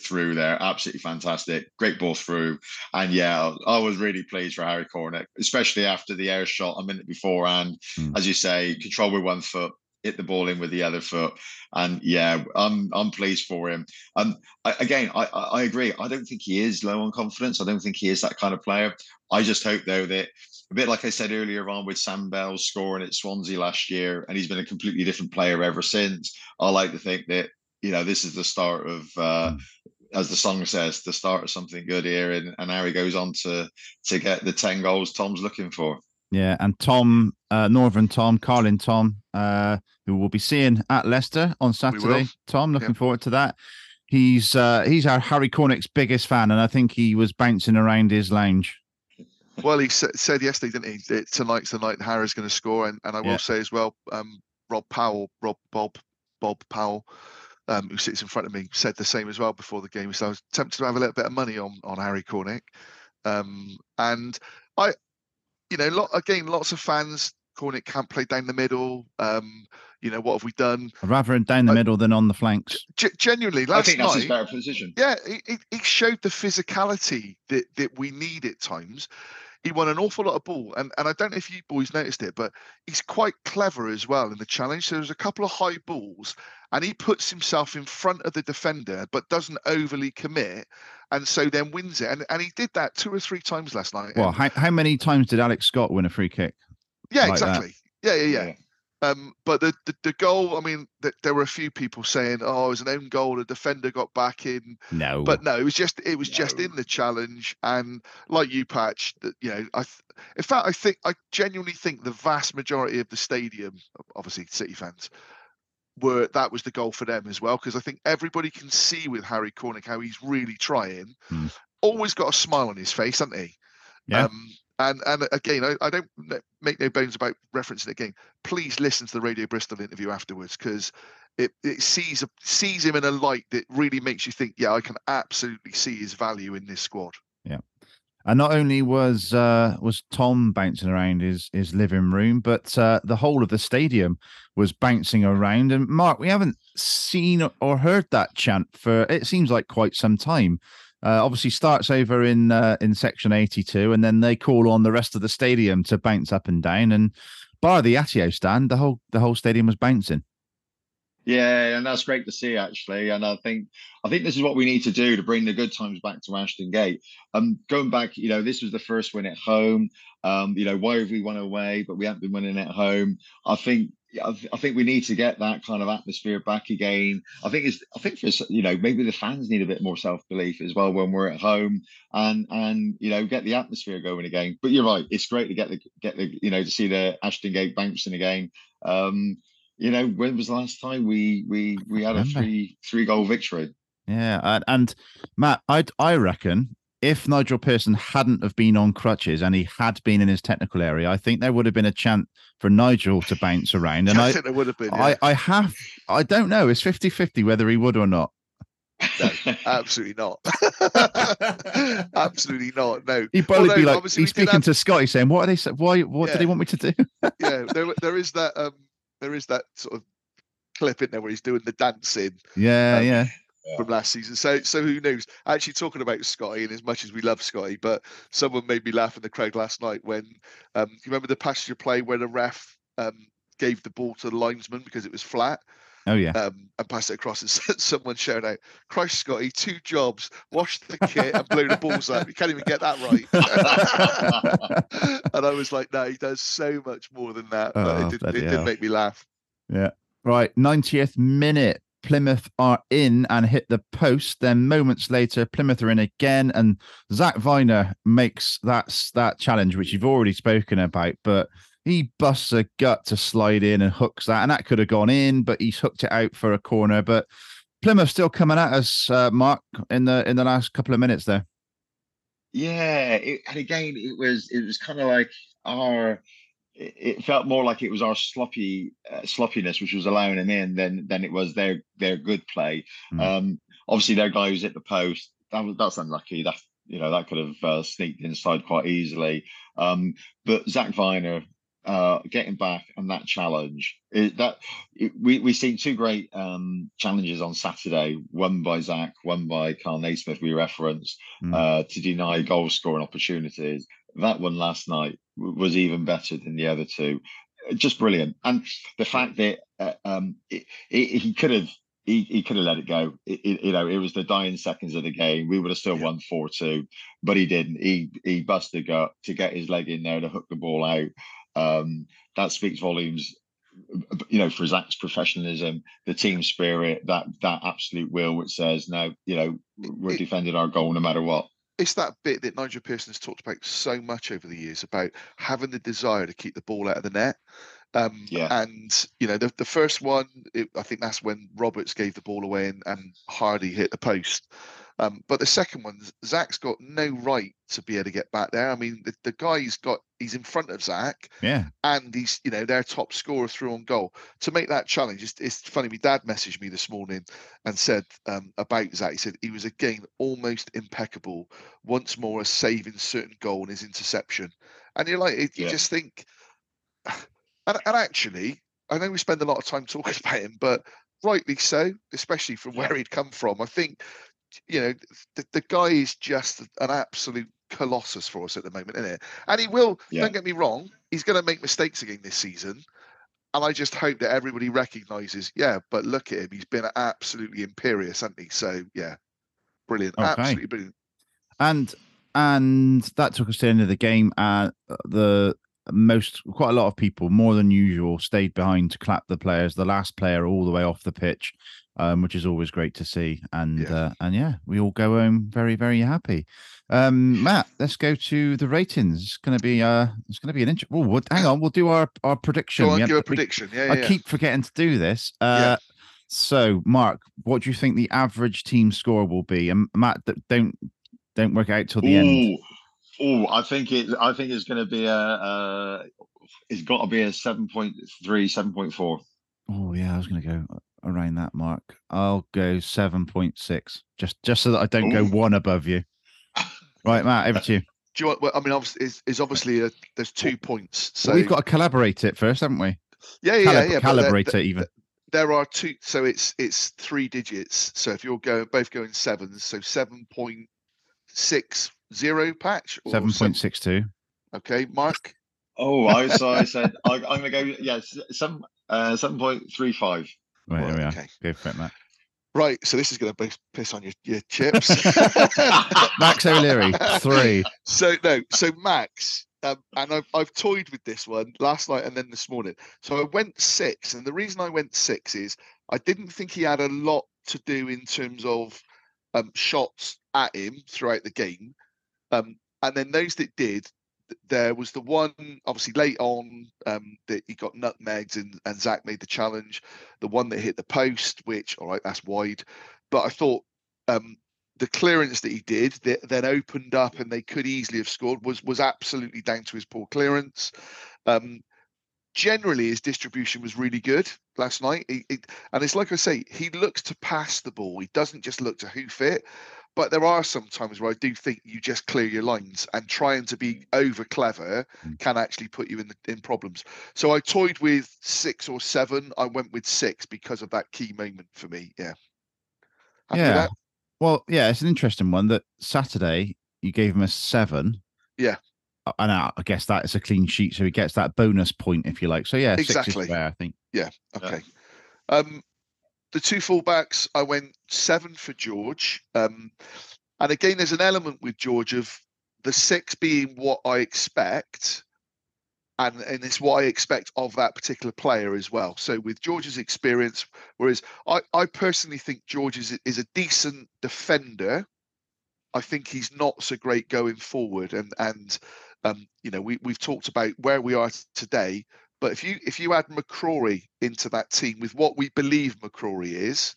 through there, absolutely fantastic, great ball through, and yeah, I was really pleased for Harry Cornick, especially after the air shot a minute beforehand. Mm. As you say, control with one foot, hit the ball in with the other foot, and yeah, I'm I'm pleased for him. Um, I, again, I, I agree. I don't think he is low on confidence. I don't think he is that kind of player. I just hope though that a bit like I said earlier on with Sam Bell scoring at Swansea last year, and he's been a completely different player ever since. I like to think that you know this is the start of, uh, Mm. As the song says, the start of something good here, and, and Harry goes on to to get the ten goals Tom's looking for. Yeah, and Tom, uh, Northern Tom, Carlin Tom, uh, who we'll be seeing at Leicester on Saturday. Tom, looking Yep. forward to that. He's uh, he's our Harry Cornick's biggest fan, and I think he was bouncing around his lounge. Well, he sa- said yesterday, didn't he, that tonight's the night Harry's going to score, and, and I will Yeah. say as well, um, Rob Powell, Rob Bob Bob Powell, um, who sits in front of me, said the same as well before the game. So I was tempted to have a little bit of money on on Harry Cornick, um, and I, you know, lot again, lots of fans. Cornick can't play down the middle. Um, you know, what have we done? I'd rather down the I- middle than on the flanks. G- genuinely, I last think that's night, his better position. yeah, it, he, he showed the physicality that, that we need at times. He won an awful lot of ball, and, and I don't know if you boys noticed it, but he's quite clever as well in the challenge. So there's a couple of high balls, and he puts himself in front of the defender, but doesn't overly commit, and so then wins it. And and he did that two or three times last night. Well, how, how many times did Alex Scott win a free kick? yeah, like that. exactly. Yeah, yeah, yeah. Um, but the, the the goal, I mean, th- there were a few people saying, "Oh, it was an own goal. The defender got back in." No, But no, it was just it was just in the challenge, and like you, Patch, that you know, I, th- in fact, I think I genuinely think the vast majority of the stadium, obviously City fans, were that was the goal for them as well, because I think everybody can see with Harry Cornick how he's really trying. Hmm. Always got a smile on his face, hasn't he? Yeah. Um, and and again, I, I don't make no bones about referencing it again. Please listen to the Radio Bristol interview afterwards because it, it sees sees him in a light that really makes you think, yeah, I can absolutely see his value in this squad. Yeah. And not only was uh, was Tom bouncing around his his living room, but uh, the whole of the stadium was bouncing around. And Mark, we haven't seen or heard that chant for it seems like quite some time. Uh, obviously, starts over in uh, in section eighty two, and then they call on the rest of the stadium to bounce up and down. And bar the Atyeo stand, the whole the whole stadium was bouncing. Yeah, and that's great to see actually. And I think I think this is what we need to do to bring the good times back to Ashton Gate. Um, going back, you know, this was the first win at home. Um, you know, why have we won away, but we haven't been winning at home? I think I, th- I, think we need to get that kind of atmosphere back again. I think it's I think for you know maybe the fans need a bit more self belief as well when we're at home and and you know get the atmosphere going again. But you're right, it's great to get the get the you know to see the Ashton Gate bouncing again. Um, you know, when was the last time we we we had a three three goal victory? Yeah, and, and Matt, I I reckon if Nigel Pearson hadn't have been on crutches and he had been in his technical area, I think there would have been a chance for Nigel to bounce around. And I, I think there would have been. Yeah. I, I have, I don't know. It's 50 50 whether he would or not. No, absolutely not. absolutely not. No. He'd probably Although, be like, he's speaking have... to Scotty saying, What are they Why, what yeah. do they want me to do? yeah, there, there is that, um, there is that sort of clip in there where he's doing the dancing. Yeah, um, yeah from last season. So so who knows? Actually, talking about Scotty, and as much as we love Scotty, but someone made me laugh in the crowd last night when um, you remember the passenger play where the ref um, gave the ball to the linesman because it was flat. Oh yeah. Um, and passed it across, and someone shouted out, "Christ, Scotty, two jobs: wash the kit and blow the balls up. You can't even get that right." and I was like, "No, he does so much more than that." But oh, it, did, it did make me laugh. Yeah. Right, 90th minute. Plymouth are in and hit the post. Then moments later, Plymouth are in again, and Zak Vyner makes that that challenge, which you've already spoken about. But he busts a gut to slide in and hooks that, and that could have gone in, but he's hooked it out for a corner. But Plymouth still coming at us, uh, Mark, in the in the last couple of minutes there. Yeah, it, and again, it was it was kind of like our it felt more like it was our sloppy uh, sloppiness which was allowing them in than than it was their their good play. Mm. Um, obviously, their guy was at the post. That was that's unlucky. That you know that could have uh, sneaked inside quite easily. Um, but Zak Vyner uh, getting back and that challenge it, that it, we we seen two great um, challenges on Saturday. One by Zak, one by Kal Naismith. We referenced mm. uh, to deny goal scoring opportunities. That one last night was even better than the other two. Just brilliant. And the fact that uh, um, it, it, he could have he, he could have let it go. It, you know, it was the dying seconds of the game. We would have still yeah. won four two, but he didn't. He he busted gut to get his leg in there to hook the ball out. Um, that speaks volumes. You know, for Zak's professionalism, the team spirit, that that absolute will, which says no, you know, we're defending our goal no matter what it's that bit that Nigel Pearson has talked about so much over the years about having the desire to keep the ball out of the net. Um, yeah. And you know, the, the first one, it, I think that's when Roberts gave the ball away and, and Hardie hit the post. Um, but the second one, Zak's got no right to be able to get back there. I mean, the, the guy's got he's in front of Zak, yeah, and he's you know their top scorer through on goal. To make that challenge, it's, it's funny. My dad messaged me this morning and said um, about Zak. He said he was again almost impeccable. Once more, a saving certain goal in his interception, and you're like, you yeah. just think, and, and actually, I know we spend a lot of time talking about him, but rightly so, especially from where he'd come from. I think you know, the, the guy is just an absolute colossus for us at the moment, isn't it? And he will. Yeah. Don't get me wrong. He's going to make mistakes again this season, and I just hope that everybody recognises. Yeah, but look at him. He's been absolutely imperious, hasn't he? So yeah, brilliant. Okay. Absolutely brilliant. And and that took us to the end of the game. And uh, the most quite a lot of people more than usual stayed behind to clap the players the last player all the way off the pitch um, which is always great to see. And yeah. Uh, and yeah, we all go home very very happy. Um, Matt, let's go to the ratings. It's going to be uh, it's going to be an interesting. Oh, hang on, we'll do our our prediction. Go on, give a prediction. Yeah, I keep forgetting to do this. Uh, yeah. So, Mark, what do you think the average team score will be? And Matt, don't don't work out till the Ooh. end. Oh, I think it. I think it's going to be a. a it's got to be a 7.3, 7.4. Oh yeah, I was going to go around that mark. I'll go seven point six, just just so that I don't Ooh. go one above you. Right, Matt, over to you. Do you want? Well, I mean, obviously, is, is obviously a, there's two points. So We've got to collaborate it first, haven't we? yeah, yeah, Calib- yeah. but there- calibrate there- it even. there are two so it's it's three digits so if you're going both going sevens so 7.60 patch or Seven point six two. okay mark Oh, I so I said I, I'm going to go. Yes, seven uh, seven point three five. Right, Right, there we okay. Go for it, Matt. right so this is going to piss on your, your chips Max O'Leary, three. so no so max um, and I've, I've toyed with this one last night and then this morning so i went six and the reason i went six is i didn't think he had a lot to do in terms of um, shots at him throughout the game um, and then those that did there was the one obviously late on um, that he got nutmegs and, and zak made the challenge the one that hit the post which all right that's wide but i thought um, the clearance that he did that then opened up and they could easily have scored was was absolutely down to his poor clearance. Um, generally, his distribution was really good last night, He- he- and it's like I say, he looks to pass the ball. He doesn't just look to hoof it. But there are some times where I do think you just clear your lines and trying to be over clever Mm. can actually put you in the, in problems. So I toyed with six or seven. I went with six because of that key moment for me. Yeah. With Yeah. that? Well, yeah, it's an interesting one that Saturday you gave him a seven. Yeah. Uh, And I I guess that is a clean sheet, so he gets that bonus point if you like. So yeah, six Exactly. is fair, I think. Yeah. Okay. Um, the two fullbacks, I went seven for George. Um, and again, there's an element with George of the six being what I expect, and and it's what I expect of that particular player as well. So with George's experience, whereas I, I personally think George is, is a decent defender. I think he's not so great going forward, and and um, you know we we've talked about where we are today. But if you if you add McCrory into that team with what we believe McCrory is,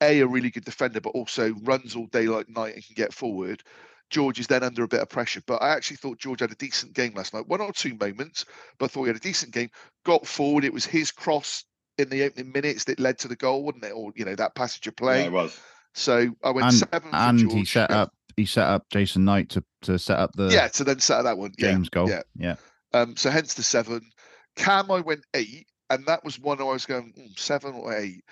a a really good defender, but also runs all day like night and can get forward. George is then under a bit of pressure. But I actually thought George had a decent game last night. One or two moments, but I thought he had a decent game. Got forward. It was his cross in the opening minutes that led to the goal, wasn't it? Or you know that passage of play. Yeah, it was. So I went And seven for and George. he set up he set up Jason Knight to to set up the Yeah, to then set up that one. Yeah. James goal. yeah. yeah. Um, so hence the seven. Cam, I went eight, and that was one I was going "Hmm, seven or eight.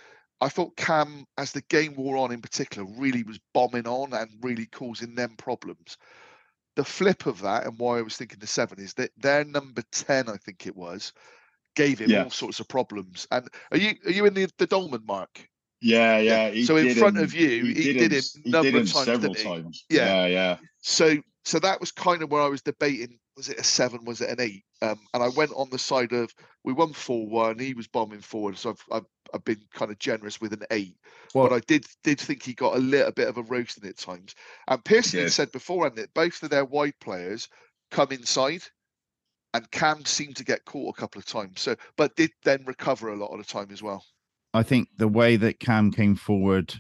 I thought Cam, as the game wore on in particular, really was bombing on and really causing them problems. The flip of that, and why I was thinking the seven, is that their number ten, I think it was, gave him Yeah. all sorts of problems. And are you are you in the, the Dolman mark? Yeah, yeah. he So in front him- of you, he did him s- he number did of him times, several he? times. Yeah. yeah, yeah. So so that was kind of where I was debating. Was it a seven? Was it an eight? Um, and I went on the side of we won four one. He was bombing forward, so I've, I've I've been kind of generous with an eight. Well, but I did did think he got a little bit of a roasting at times. And Pearson had said beforehand that both of their wide players come inside, and Cam seemed to get caught a couple of times. So, but did then recover a lot of the time as well. I think the way that Cam came forward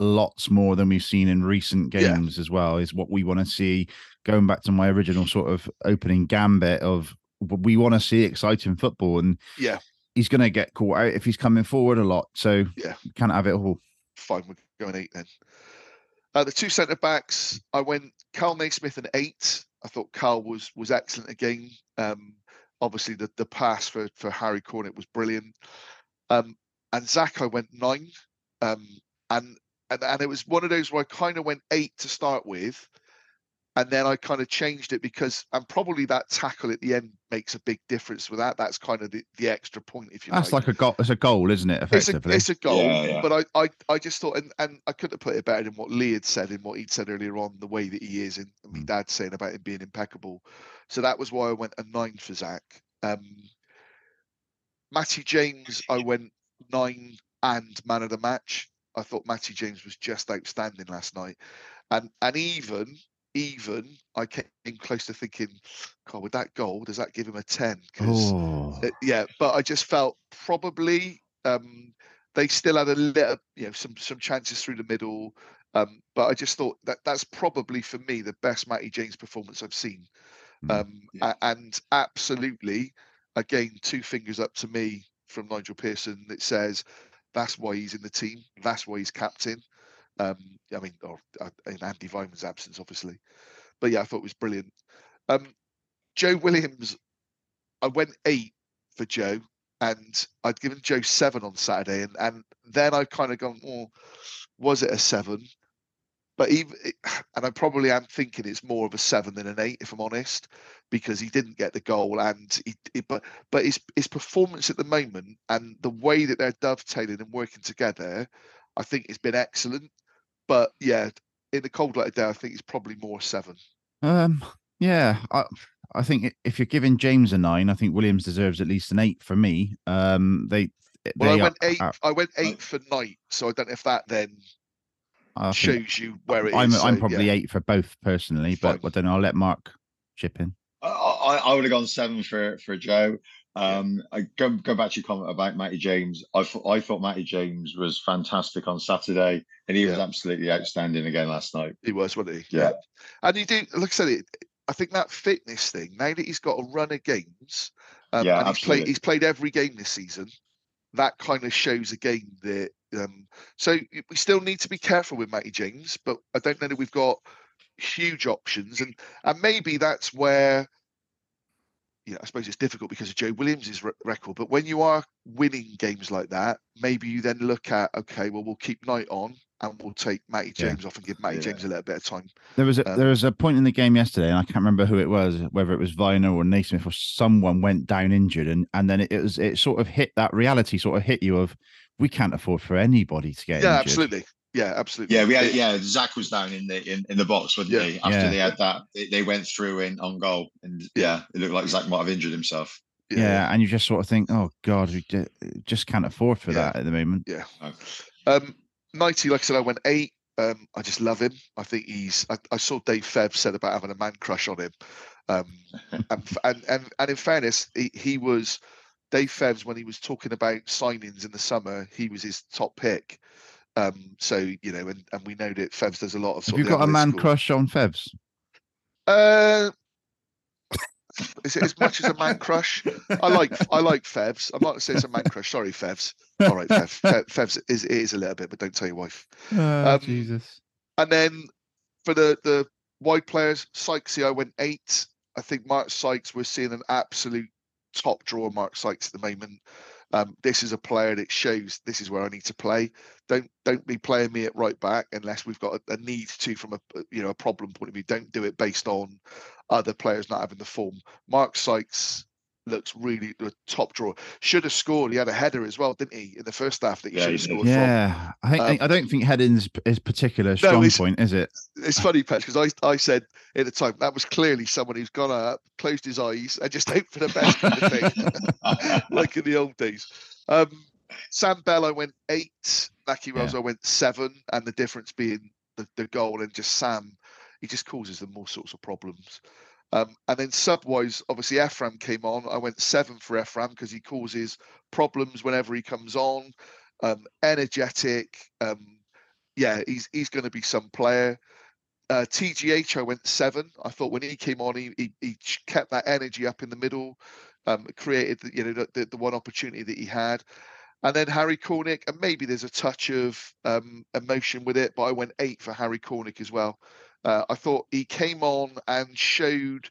lots more than we've seen in recent Yeah. games as well is what we want to see. Going back to my original sort of opening gambit of we want to see exciting football, and Yeah. he's going to get caught out if he's coming forward a lot. So Yeah. can't have it all. fine, we're going eight then. Uh, the two centre backs, I went Kal Naismith and eight. I thought Kal was was excellent again. Um, obviously, the the pass for for Harry Cornick was brilliant. Um, and Zak, I went nine. Um, and and and it was one of those where I kind of went eight to start with, and then I kind of changed it because and probably that tackle at the end makes a big difference with that. That's kind of the, the extra point, if you That's like like a goal. It's a goal, isn't it? it's a, it's a goal, Yeah, yeah. but I, I, I just thought, and, and I couldn't have put it better than what Lee had said in what he'd said earlier on, the way that he is, and my Mm. dad saying about him being impeccable. So that was why I went a nine for Zak. Um, Matty James, I went nine and man of the match. I thought Matty James was just outstanding last night, and and even even I came close to thinking, God, with that goal, does that give him a ten? 'Cause oh, uh, yeah, but I just felt probably um, they still had a little, you know, some some chances through the middle. Um, but I just thought that that's probably for me the best Matty James performance I've seen. Mm. Um, a- and absolutely, again, two fingers up to me from Nigel Pearson that says that's why he's in the team. That's why he's captain. Um, I mean, or uh, in Andi Weimann's absence, obviously. but yeah, I thought it was brilliant. Um, Joe Williams, I went eight for Joe, and I'd given Joe seven on Saturday, and and then I kind of gone, well, was it a seven? But even, and I probably am thinking it's more of a seven than an eight, if I'm honest, because he didn't get the goal, and he, he- but but his his performance at the moment and the way that they're dovetailing and working together, I think it's been excellent. But yeah, in the cold light of day, I think it's probably more seven. Um, yeah, I, I think if you're giving James a nine, I think Williams deserves at least an eight for me. Um, they, Well, I went eight. are- I went eight for Knight, so I don't know if that then I think shows you where it is. I'm, I'm so, probably yeah. eight for both personally, but Fine. I don't know. I'll let Mark chip in. I, I, I would have gone seven for for Joe. Um, I go go back to your comment about Matty James. I thought I thought Matty James was fantastic on Saturday, and he was absolutely outstanding again last night. He was, wasn't he? Yeah. And you do, like I said, it, I think that fitness thing. Now that he's got a run of games, um, Yeah, and he's played, absolutely. he's played every game this season. That kind of shows again that. Um, so we still need to be careful with Matty James, but I don't know that we've got huge options, and and maybe that's where. You know, I suppose it's difficult because of Joe Williams' record, but when you are winning games like that, maybe you then look at okay, well, we'll keep Knight on and we'll take Matty Yeah. James off and give Matty Yeah. James a little bit of time. There was a Um, there was a point in the game yesterday, and I can't remember who it was, whether it was Vyner or Naismith or someone went down injured, and and then it, was it sort of hit that reality, sort of hit you of we can't afford for anybody to get Yeah, injured. absolutely. Yeah, absolutely. Yeah, we had yeah. Zak was down in the in, in the box, wasn't Yeah. he? After Yeah. they had that, they, they went through in on goal, and yeah, it looked like Zak might have injured himself. Yeah, and you just sort of think, oh god, we just can't afford for Yeah. that at the moment. Yeah. No. Um, Nighty, like I said, I went eight. Um, I just love him. I think he's. I, I saw Dave Feb said about having a man crush on him, um, and, and and and in fairness, he, he was Dave Febb's when he was talking about signings in the summer. He was his top pick. Um, so you know, and, and we know that Febs does a lot of. Have you of got a man crush on Febs? Uh, is it as much as a man crush? I like I like Fevs. I'm not gonna say it's a man crush. Sorry, Fevs. All right, Fev. Fe- Fevs is it is a little bit, but don't tell your wife. Oh, Um, Jesus. And then for the the wide players, Sykesy, I went eight. I think Mark Sykes, we're seeing an absolute top draw Mark Sykes at the moment. Um, this is a player that shows this is where I need to play. Don't don't be playing me at right back unless we've got a, a need to from a a, you know a problem point of view. Don't do it based on other players not having the form. Mark Sykes looks really a top drawer. Should have scored. He had a header as well, didn't he, in the first half that he Yeah, should have did. scored from. Yeah, I think Um, I don't think heading's his particular strong it's- point, is it? It's funny, Patch, because I, I said at the time that was clearly someone who's gone up, closed his eyes, and just hoped for the best kind of thing, like in the old days. Um, Sam Bell, I went eight. Nahki Wells, I went seven, and the difference being the, the goal and just Sam, he just causes them all sorts of problems. Um, and then sub-wise, obviously Ephraim came on. I went seven for Ephraim because he causes problems whenever he comes on. Um, energetic. Um, yeah, he's he's going to be some player. Uh, TGH, I went seven. I thought when he came on, he he, he kept that energy up in the middle, um, created the, you know the, the, the one opportunity that he had, and then Harry Cornick, and maybe there's a touch of um, emotion with it, but I went eight for Harry Cornick as well. Uh, I thought he came on and showed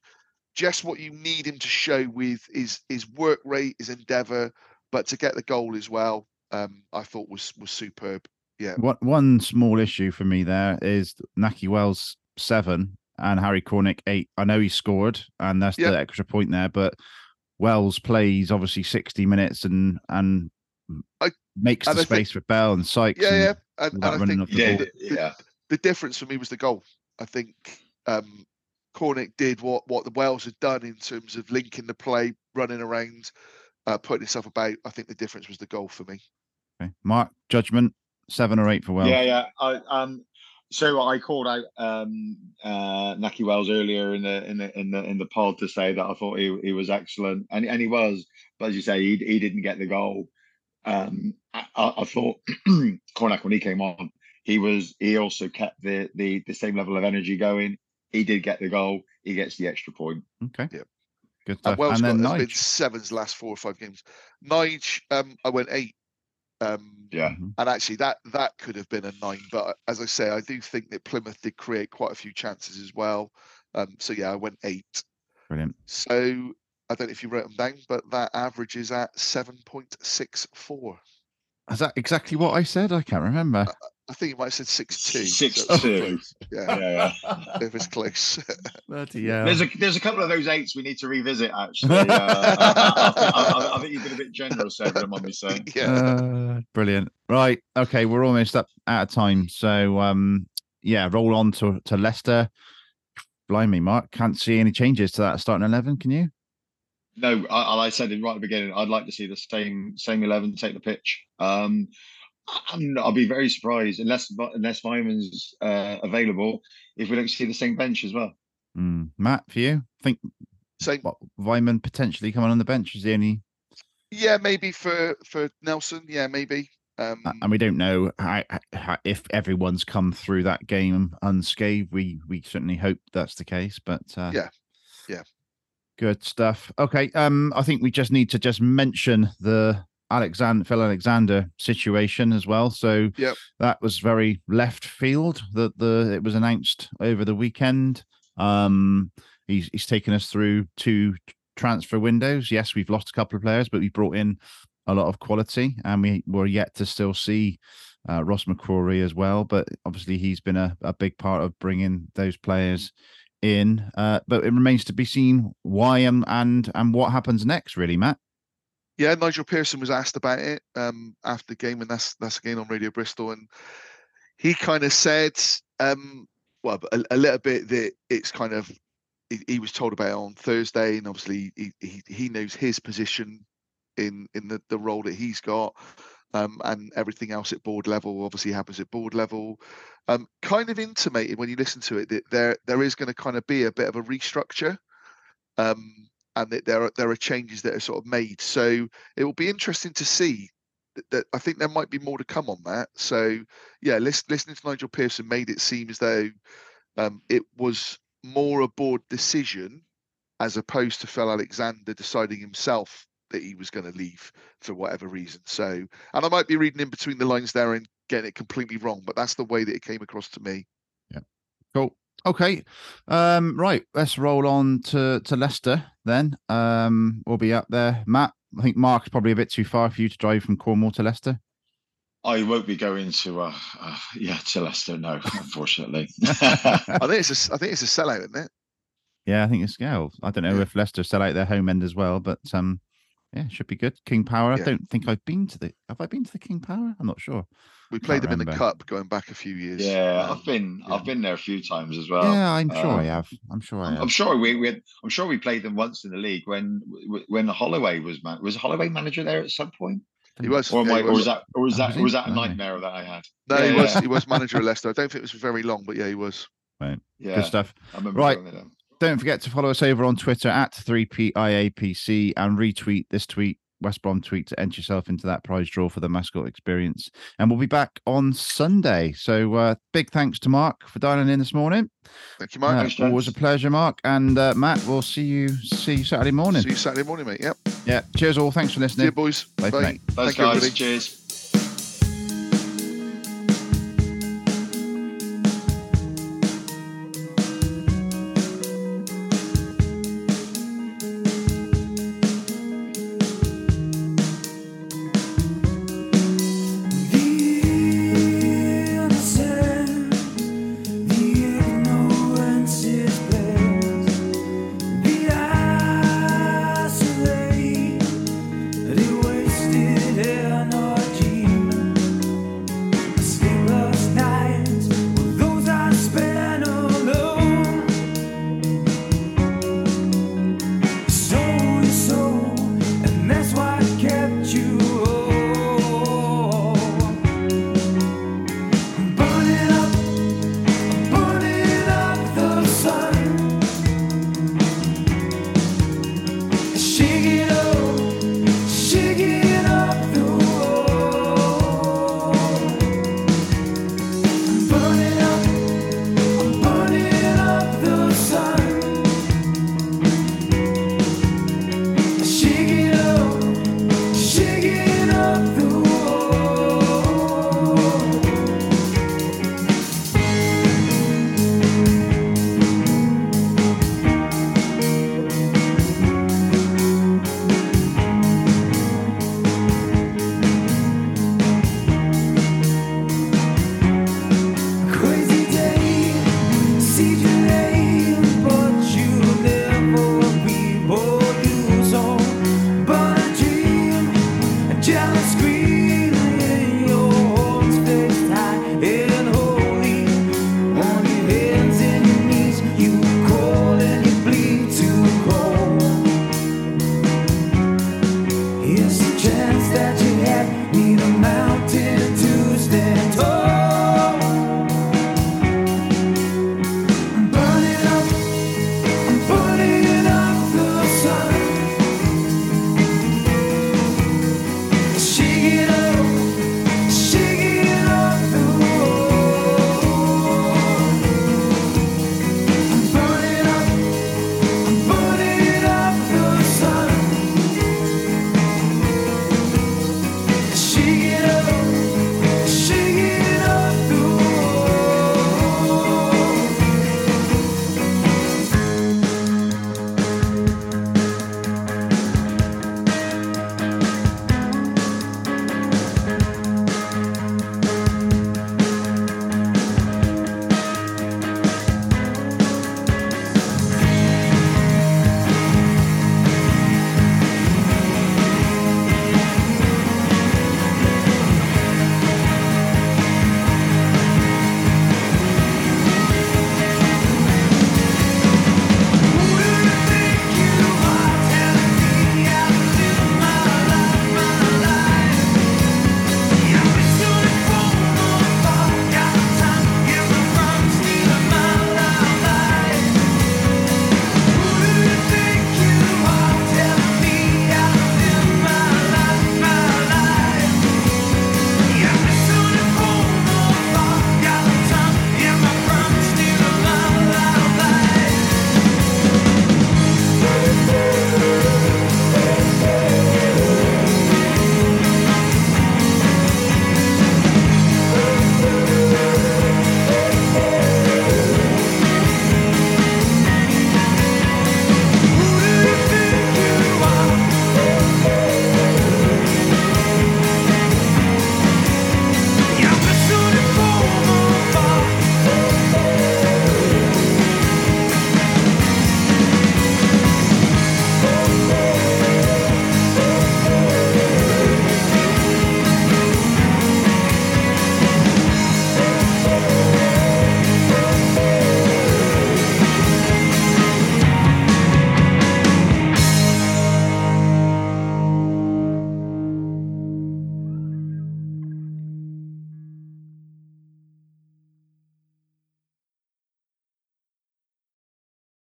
just what you need him to show with his his work rate, his endeavour, but to get the goal as well. Um, I thought was was superb. Yeah. One one small issue for me there is Nahki Wells seven and Harry Cornick eight. I know he scored, and that's Yeah. the extra point there. But Wells plays obviously sixty minutes and and I- makes and the I think- space for Bell and Sykes. Yeah, yeah, and, and without I think off the yeah, the- yeah. the difference for me was the goal. I think um, Cornick did what what the Wales had done in terms of linking the play, running around, uh, putting himself about. I think the difference was the goal for me. Okay. Mark judgment seven or eight for Wells. Yeah, yeah. I, um, so I called out um, uh, Nahki Wells earlier in the in the in the in the pod to say that I thought he he was excellent, and and he was. But as you say, he he didn't get the goal. Um, I, I I thought Cornick when he came on, he was he also kept the the the same level of energy going. He did get the goal. He gets the extra point. Okay. Yep. Good And stuff. Wells And then has been Nige. sevens last four or five games. Nige, um, I went eight. Um, Yeah, and actually that that could have been a nine but as i say i do think that plymouth did create quite a few chances as well Um, so yeah, I went eight. Brilliant. So I don't know if you wrote them down, but that average is at seven point six four. Is that exactly what I said? I can't remember. I think you might have said six two. Six so it's two. close. Yeah, Yeah, if it's close. Bloody There's a there's a couple of those eights we need to revisit. Actually, uh, I, I, I, I think you've been a bit generous there, if I'm on me saying. yeah. Uh, brilliant. Right. Okay. We're almost up out of time. So, um, yeah, roll on to, to Leicester. Blimey, Mark. Can't see any changes to that starting 11. Can you? No, I, I said it right at the beginning. I'd like to see the same same eleven take the pitch. Um, and I'll be very surprised unless unless Weimann's uh, available if we don't see the same bench as well. Mm. Matt, for you? I think Same. what Vyman potentially coming on the bench is the only, Yeah, maybe for for Nelson. Yeah, maybe. Um, and we don't know how, how, if everyone's come through that game unscathed. We we certainly hope that's the case, but uh, Yeah. Yeah. good stuff. Okay, um, I think we just need to just mention the Alexander Phil Alexander situation as well. So Yep. that was very left field. That the it was announced over the weekend. Um, he's he's taken us through two transfer windows. Yes, we've lost a couple of players, but we brought in a lot of quality, and we were yet to still see uh, Ross McCrory as well. But obviously, he's been a, a big part of bringing those players in. Uh, but it remains to be seen why and and and what happens next. Really, Matt. Yeah, Nigel Pearson was asked about it um, after the game, and that's that's again on Radio Bristol, and he kind of said, um, well, a, a little bit that it's kind of he, he was told about it on Thursday, and obviously he, he he knows his position in in the the role that he's got, um, and everything else at board level obviously happens at board level. Um, kind of intimated when you listen to it that there there is going to kind of be a bit of a restructure. Um, and that there are there are changes that are sort of made. So it will be interesting to see. That, I think there might be more to come on that. So yeah, listen, listening to Nigel Pearson made it seem as though um, it was more a board decision as opposed to Phil Alexander deciding himself that he was going to leave for whatever reason. So, and I might be reading in between the lines there and getting it completely wrong, but that's the way that it came across to me. Yeah. Cool. Okay. Um, right. Let's roll on to, to Leicester then. Um, we'll be up there. Matt, I think Mark's probably a bit too far for you to drive from Cornwall to Leicester. I won't be going to uh, uh yeah to Leicester. No, unfortunately. I think it's a, s- I think it's a sellout, isn't it? Yeah, I think it's Gale. I don't know Yeah. if Leicester sell out their home end as well, but um, yeah, should be good. King Power. I don't think I've been to the. Have I been to the King Power? I'm not sure. We played them in the cup going back a few years. yeah, Um, I've been yeah. I've been there a few times as well. yeah, I'm sure I um, have. I'm sure I have. I'm sure we, we had, I'm sure we played them once in the league when when Holloway was man was Holloway manager there at some point, He was. or, am yeah, I, he or was was. that or was that was or was that a nightmare that I had? No, he Yeah, was. yeah. He was manager of Leicester. I don't think it was very long, but yeah, he was. Yeah, Good stuff. I remember Right. going with them. Don't forget to follow us over on Twitter at 3PIAPC and retweet this tweet, West Brom tweet, to enter yourself into that prize draw for the mascot experience. And we'll be back on Sunday. So uh, big thanks to Mark for dialing in this morning. Thank you, Mark. Uh, Thanks, always a pleasure, Mark. And uh, Matt, we'll see you see you Saturday morning. See you Saturday morning, mate. Yep. Yeah. Cheers all. Thanks for See listening. you, boys. Bye for now. Thanks, Thank guys. everybody. Cheers.